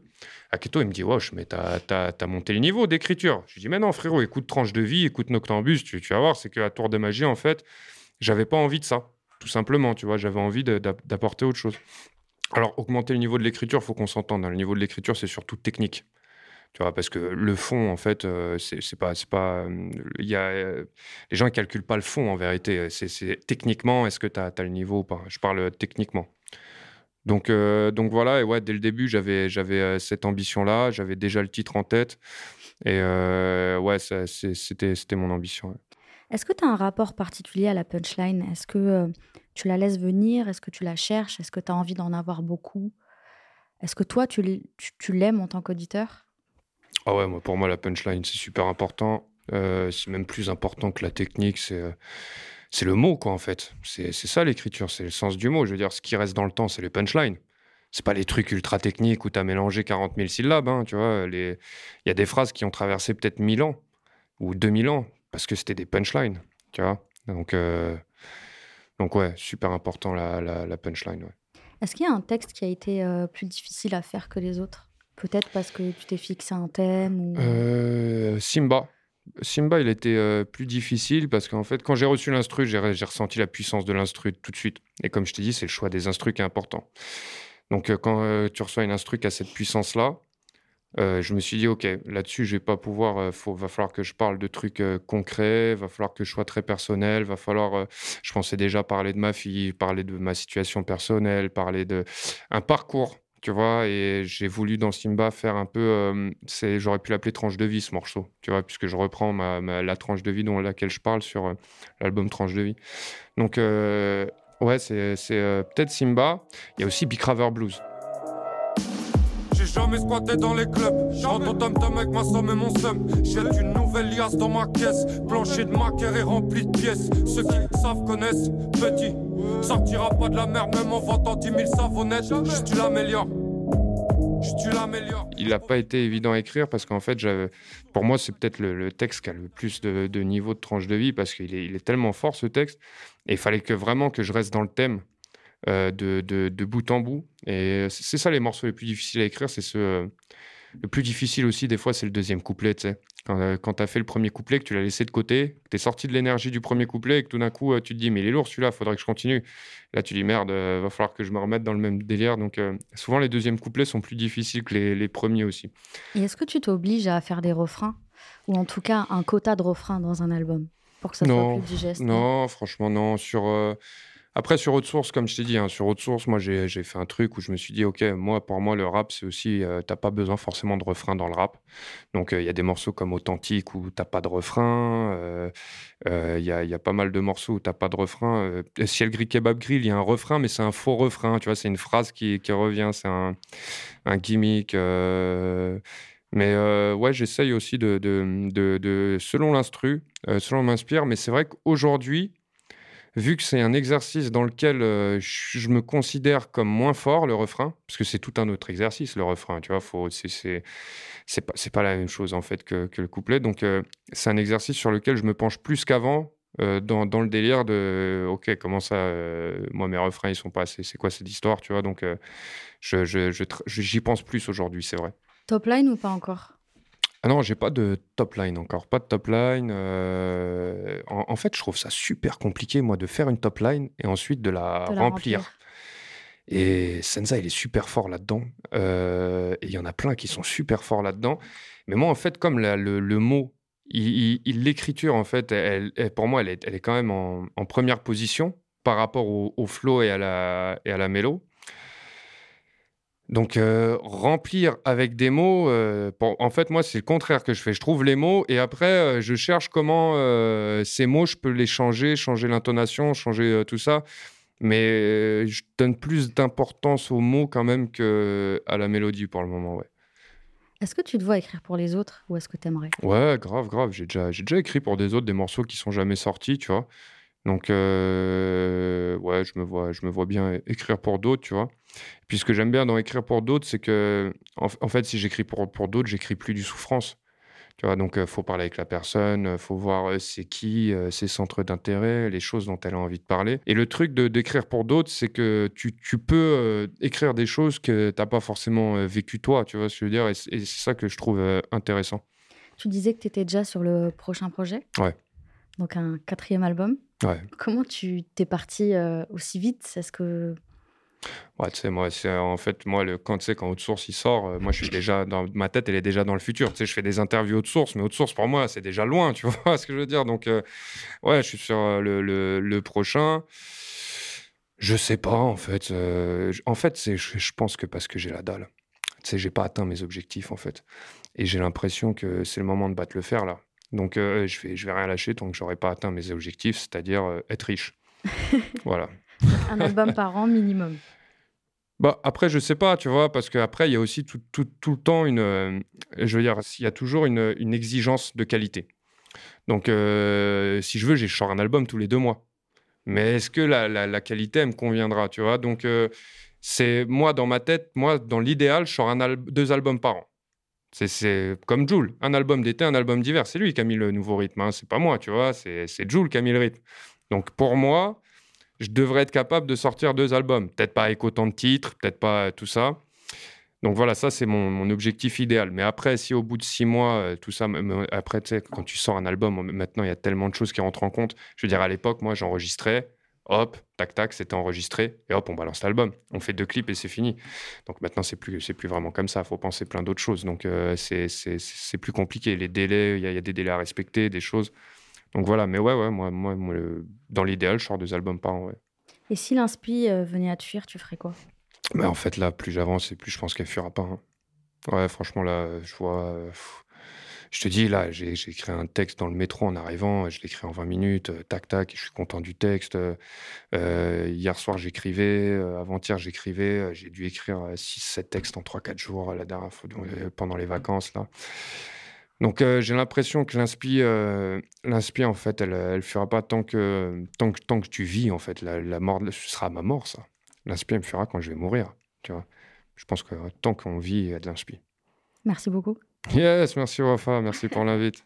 [SPEAKER 2] Aketo, il me dit Wesh, mais t'as as, monté le niveau d'écriture. Je lui dis Mais non, frérot, écoute Tranche de vie, écoute Noctambus, tu, tu vas voir, c'est qu'à Tour de Magie, en fait, j'avais pas envie de ça, tout simplement, tu vois, j'avais envie d'apporter autre chose. Alors, augmenter le niveau de l'écriture, faut qu'on s'entende. Hein. Le niveau de l'écriture, c'est surtout technique. Tu vois, parce que le fond, en fait, euh, c'est pas, pas, il y a, euh, les gens ne calculent pas le fond en vérité. C'est techniquement, est-ce que tu as, le niveau ou pas? Je parle techniquement. Donc, euh, donc voilà, et ouais, dès le début, j'avais, cette ambition-là, j'avais déjà le titre en tête, et ouais, c'était, mon ambition.
[SPEAKER 1] Est-ce que tu as un rapport particulier à la punchline? Est-ce que tu la laisses venir? Est-ce que tu la cherches? Est-ce que tu as envie d'en avoir beaucoup? Est-ce que toi, tu l'aimes en tant qu'auditeur?
[SPEAKER 2] Ah ouais, moi, pour moi, la punchline, c'est super important. Euh, c'est même plus important que la technique. C'est, euh, c'est le mot, quoi, en fait. C'est, ça l'écriture, c'est le sens du mot. Je veux dire, ce qui reste dans le temps, c'est les punchlines. C'est pas les trucs ultra techniques où tu as mélangé 40 000 syllabes. Hein, tu vois, il y a des phrases qui ont traversé peut-être 1000 ans ou 2000 ans parce que c'était des punchlines. Tu vois donc, euh, donc, ouais, super important la, la, punchline.
[SPEAKER 1] Est-ce qu'il y a un texte qui a été plus difficile à faire que les autres? Peut-être parce que tu t'es fixé un thème.
[SPEAKER 2] Euh, Simba. Simba, il était euh, plus difficile parce qu'en fait, quand j'ai reçu l'instru, j'ai ressenti la puissance de l'instru tout de suite. Et comme je t'ai dit, c'est le choix des instrus qui est important. Donc, euh, quand tu reçois une instru qui a cette puissance-là, je me suis dit, OK, là-dessus, je vais pas pouvoir. Il va falloir que je parle de trucs concrets, va falloir que je sois très personnel, va falloir. je pensais déjà parler de ma fille, parler de ma situation personnelle, parler de un parcours tu vois, et j'ai voulu dans Simba faire un peu, c'est, j'aurais pu l'appeler tranche de vie ce morceau, tu vois, puisque je reprends ma, la tranche de vie dont laquelle je parle sur l'album Tranche de vie. Donc, euh, ouais, c'est, c'est peut-être Simba. Il y a aussi Big Raver Blues.
[SPEAKER 3] J'ai jamais squatté dans les clubs. J'entre au tom-tom avec ma somme et mon seum. J'ai une nouvelle liasse dans ma caisse. Plancher de maquer et rempli de pièces. Ceux qui savent connaissent. Petit, Sortira pas de la merde même en vantant 10 000 savonnettes. Juste tu l'améliores.
[SPEAKER 2] Il n'a pas été évident à écrire parce qu'en fait, pour moi, c'est peut-être le, texte qui a le plus de, niveau de tranche de vie parce qu'il est, il est tellement fort ce texte. Et il fallait que vraiment que je reste dans le thème euh, de, de, bout en bout. Et c'est ça les morceaux les plus difficiles à écrire. C'est ce, le plus difficile aussi, des fois, c'est le deuxième couplet. Quand, euh, quand tu as fait le premier couplet, que tu l'as laissé de côté, que tu es sorti de l'énergie du premier couplet et que tout d'un coup, euh, tu te dis, mais il est lourd celui-là, il faudrait que je continue. Là, tu dis, merde, va falloir que je me remette dans le même délire. Donc, souvent, les deuxièmes couplets sont plus difficiles que les, les premiers aussi.
[SPEAKER 1] Et est-ce que tu t'obliges à faire des refrains? Ou en tout cas, un quota de refrains dans un album pour que ça soit plus digeste?
[SPEAKER 2] Non, franchement, non. Sur. Après, sur autre source, comme je t'ai dit, hein, sur autre source, moi, j'ai fait un truc où je me suis dit, OK, moi, pour moi, le rap, c'est aussi, euh, t'as pas besoin forcément de refrain dans le rap. Donc, euh, il y a des morceaux comme Authentique où t'as pas de refrain. Euh, il y, a, pas mal de morceaux où t'as pas de refrain. Ciel gris, kebab grill, il y a un refrain, mais c'est un faux refrain. Tu vois, c'est une phrase qui, revient, c'est un, gimmick. Mais ouais, j'essaye aussi de selon l'instru, selon m'inspire. Mais c'est vrai qu'aujourd'hui, vu que c'est un exercice dans lequel euh, je me considère comme moins fort, le refrain, parce que c'est tout un autre exercice, le refrain, tu vois, c'est, pas, pas la même chose en fait que, le couplet. Donc, euh, c'est un exercice sur lequel je me penche plus qu'avant. Euh, dans, le délire de ok comment ça moi mes refrains ils sont pas assez c'est quoi cette histoire tu vois? Donc j'y pense plus aujourd'hui c'est vrai
[SPEAKER 1] top line ou pas encore?
[SPEAKER 2] Ah non, j'ai pas de top line encore, pas de top line. Euh, en, fait, je trouve ça super compliqué, moi, de faire une top line et ensuite de la, remplir. Et Senza, il est super fort là-dedans. Euh, et il y en a plein qui sont super forts là-dedans. Mais moi, en fait, comme le, mot, l'écriture, en fait, elle, pour moi, elle est, elle est quand même en, première position par rapport au, au flow et à la, et à la mélo. Donc, euh, remplir avec des mots, euh, en fait, moi, c'est le contraire que je fais. Je trouve les mots et après, euh, je cherche comment ces mots, je peux les changer, changer l'intonation, changer tout ça. Mais je donne plus d'importance aux mots quand même qu'à la mélodie pour le moment, ouais.
[SPEAKER 1] Est-ce que tu te vois écrire pour les autres ou est-ce que tu aimerais
[SPEAKER 2] Ouais, grave, grave. J'ai déjà, déjà écrit pour des autres des morceaux qui sont jamais sortis, tu vois. Donc, ouais, je me vois, je me vois bien écrire pour d'autres, tu vois. Puis ce que j'aime bien dans écrire pour d'autres, c'est que, en, fait, si j'écris pour, pour d'autres, j'écris plus du souffrance. Tu vois, donc il faut parler avec la personne, faut voir c'est qui, ses centres d'intérêt, les choses dont elle a envie de parler. Et le truc de d'écrire pour d'autres, c'est que tu, tu peux écrire des choses que tu n'as pas forcément vécues toi, tu vois ce que je veux dire, et c'est ça que je trouve intéressant.
[SPEAKER 1] Tu disais que tu étais déjà sur le prochain projet
[SPEAKER 2] Ouais.
[SPEAKER 1] Donc un quatrième album.
[SPEAKER 2] Ouais.
[SPEAKER 1] Comment tu t'es parti aussi vite? Est-ce que
[SPEAKER 2] Ouais, tu sais, moi, c'est en fait, moi, le, quand tu sais, quand Outsource il sort, euh, moi, je suis déjà dans ma tête, elle est déjà dans le futur. Tu sais, je fais des interviews Outsource, mais Outsource pour moi, c'est déjà loin, [LAUGHS] tu vois ce que je veux dire? Donc, euh, ouais, je suis sur euh, le, le, prochain. Je sais pas, en fait. en fait, c'est, je, pense que parce que j'ai la dalle. Tu sais, j'ai pas atteint mes objectifs, en fait. Et j'ai l'impression que c'est le moment de battre le fer, là. Donc, je vais, je vais rien lâcher tant que j'aurai pas atteint mes objectifs, c'est-à-dire être riche. [LAUGHS] voilà.
[SPEAKER 1] Un album par an minimum.
[SPEAKER 2] Bah, après, je sais pas, tu vois, parce qu'après, il y a aussi tout, tout, tout, le temps une. Euh, je veux dire, il y a toujours une, une exigence de qualité. Donc, euh, si je veux, j'ai sors un album tous les deux mois. Mais est-ce que la, la, qualité, elle me conviendra, tu vois? Donc, euh, c'est moi, dans ma tête, moi, dans l'idéal, je sors un deux albums par an. C'est comme Jules, un album d'été, un album d'hiver. C'est lui qui a mis le nouveau rythme, hein. c'est pas moi, tu vois, c'est Jules qui a mis le rythme. Donc, pour moi, je devrais être capable de sortir deux albums. Peut-être pas avec autant de titres, peut-être pas tout ça. Donc voilà, ça c'est mon, objectif idéal. Mais après, si au bout de six mois, euh, tout ça, après, tu sais, quand tu sors un album, maintenant il y a tellement de choses qui rentrent en compte. Je veux dire, à l'époque, moi j'enregistrais, hop, tac tac, c'était enregistré, et hop, on balance l'album. On fait deux clips et c'est fini. Donc maintenant, c'est plus, plus vraiment comme ça. Il faut penser plein d'autres choses. Donc euh, c'est, plus compliqué. Les délais, il y, a des délais à respecter, des choses. Donc voilà, mais ouais, ouais moi, moi, dans l'idéal, je sors deux albums par an. Ouais.
[SPEAKER 1] Et si l'inspi euh, venait à te fuir, tu ferais quoi?
[SPEAKER 2] Mais En fait, là, plus j'avance et plus je pense qu'elle fuira pas. Hein. Ouais, franchement, là, je vois. Euh, je te dis, là, j'ai écrit un texte dans le métro en arrivant, je l'ai écrit en 20 minutes, euh, tac, tac, je suis content du texte. hier soir, j'écrivais, avant-hier, j'écrivais, j'ai dû écrire 6-7 textes en 3-4 jours la dernière fois, pendant les vacances, là. Donc euh, j'ai l'impression que l'inspi, euh, en fait, elle, elle fera pas tant que tant que tant que tu vis en fait. La, mort, ce sera ma mort ça. L'inspi, elle me fera quand je vais mourir. Tu vois. je pense que tant qu'on vit, il y a de l'inspi.
[SPEAKER 1] Merci beaucoup.
[SPEAKER 2] Yes, merci Wafa, merci pour l'invite.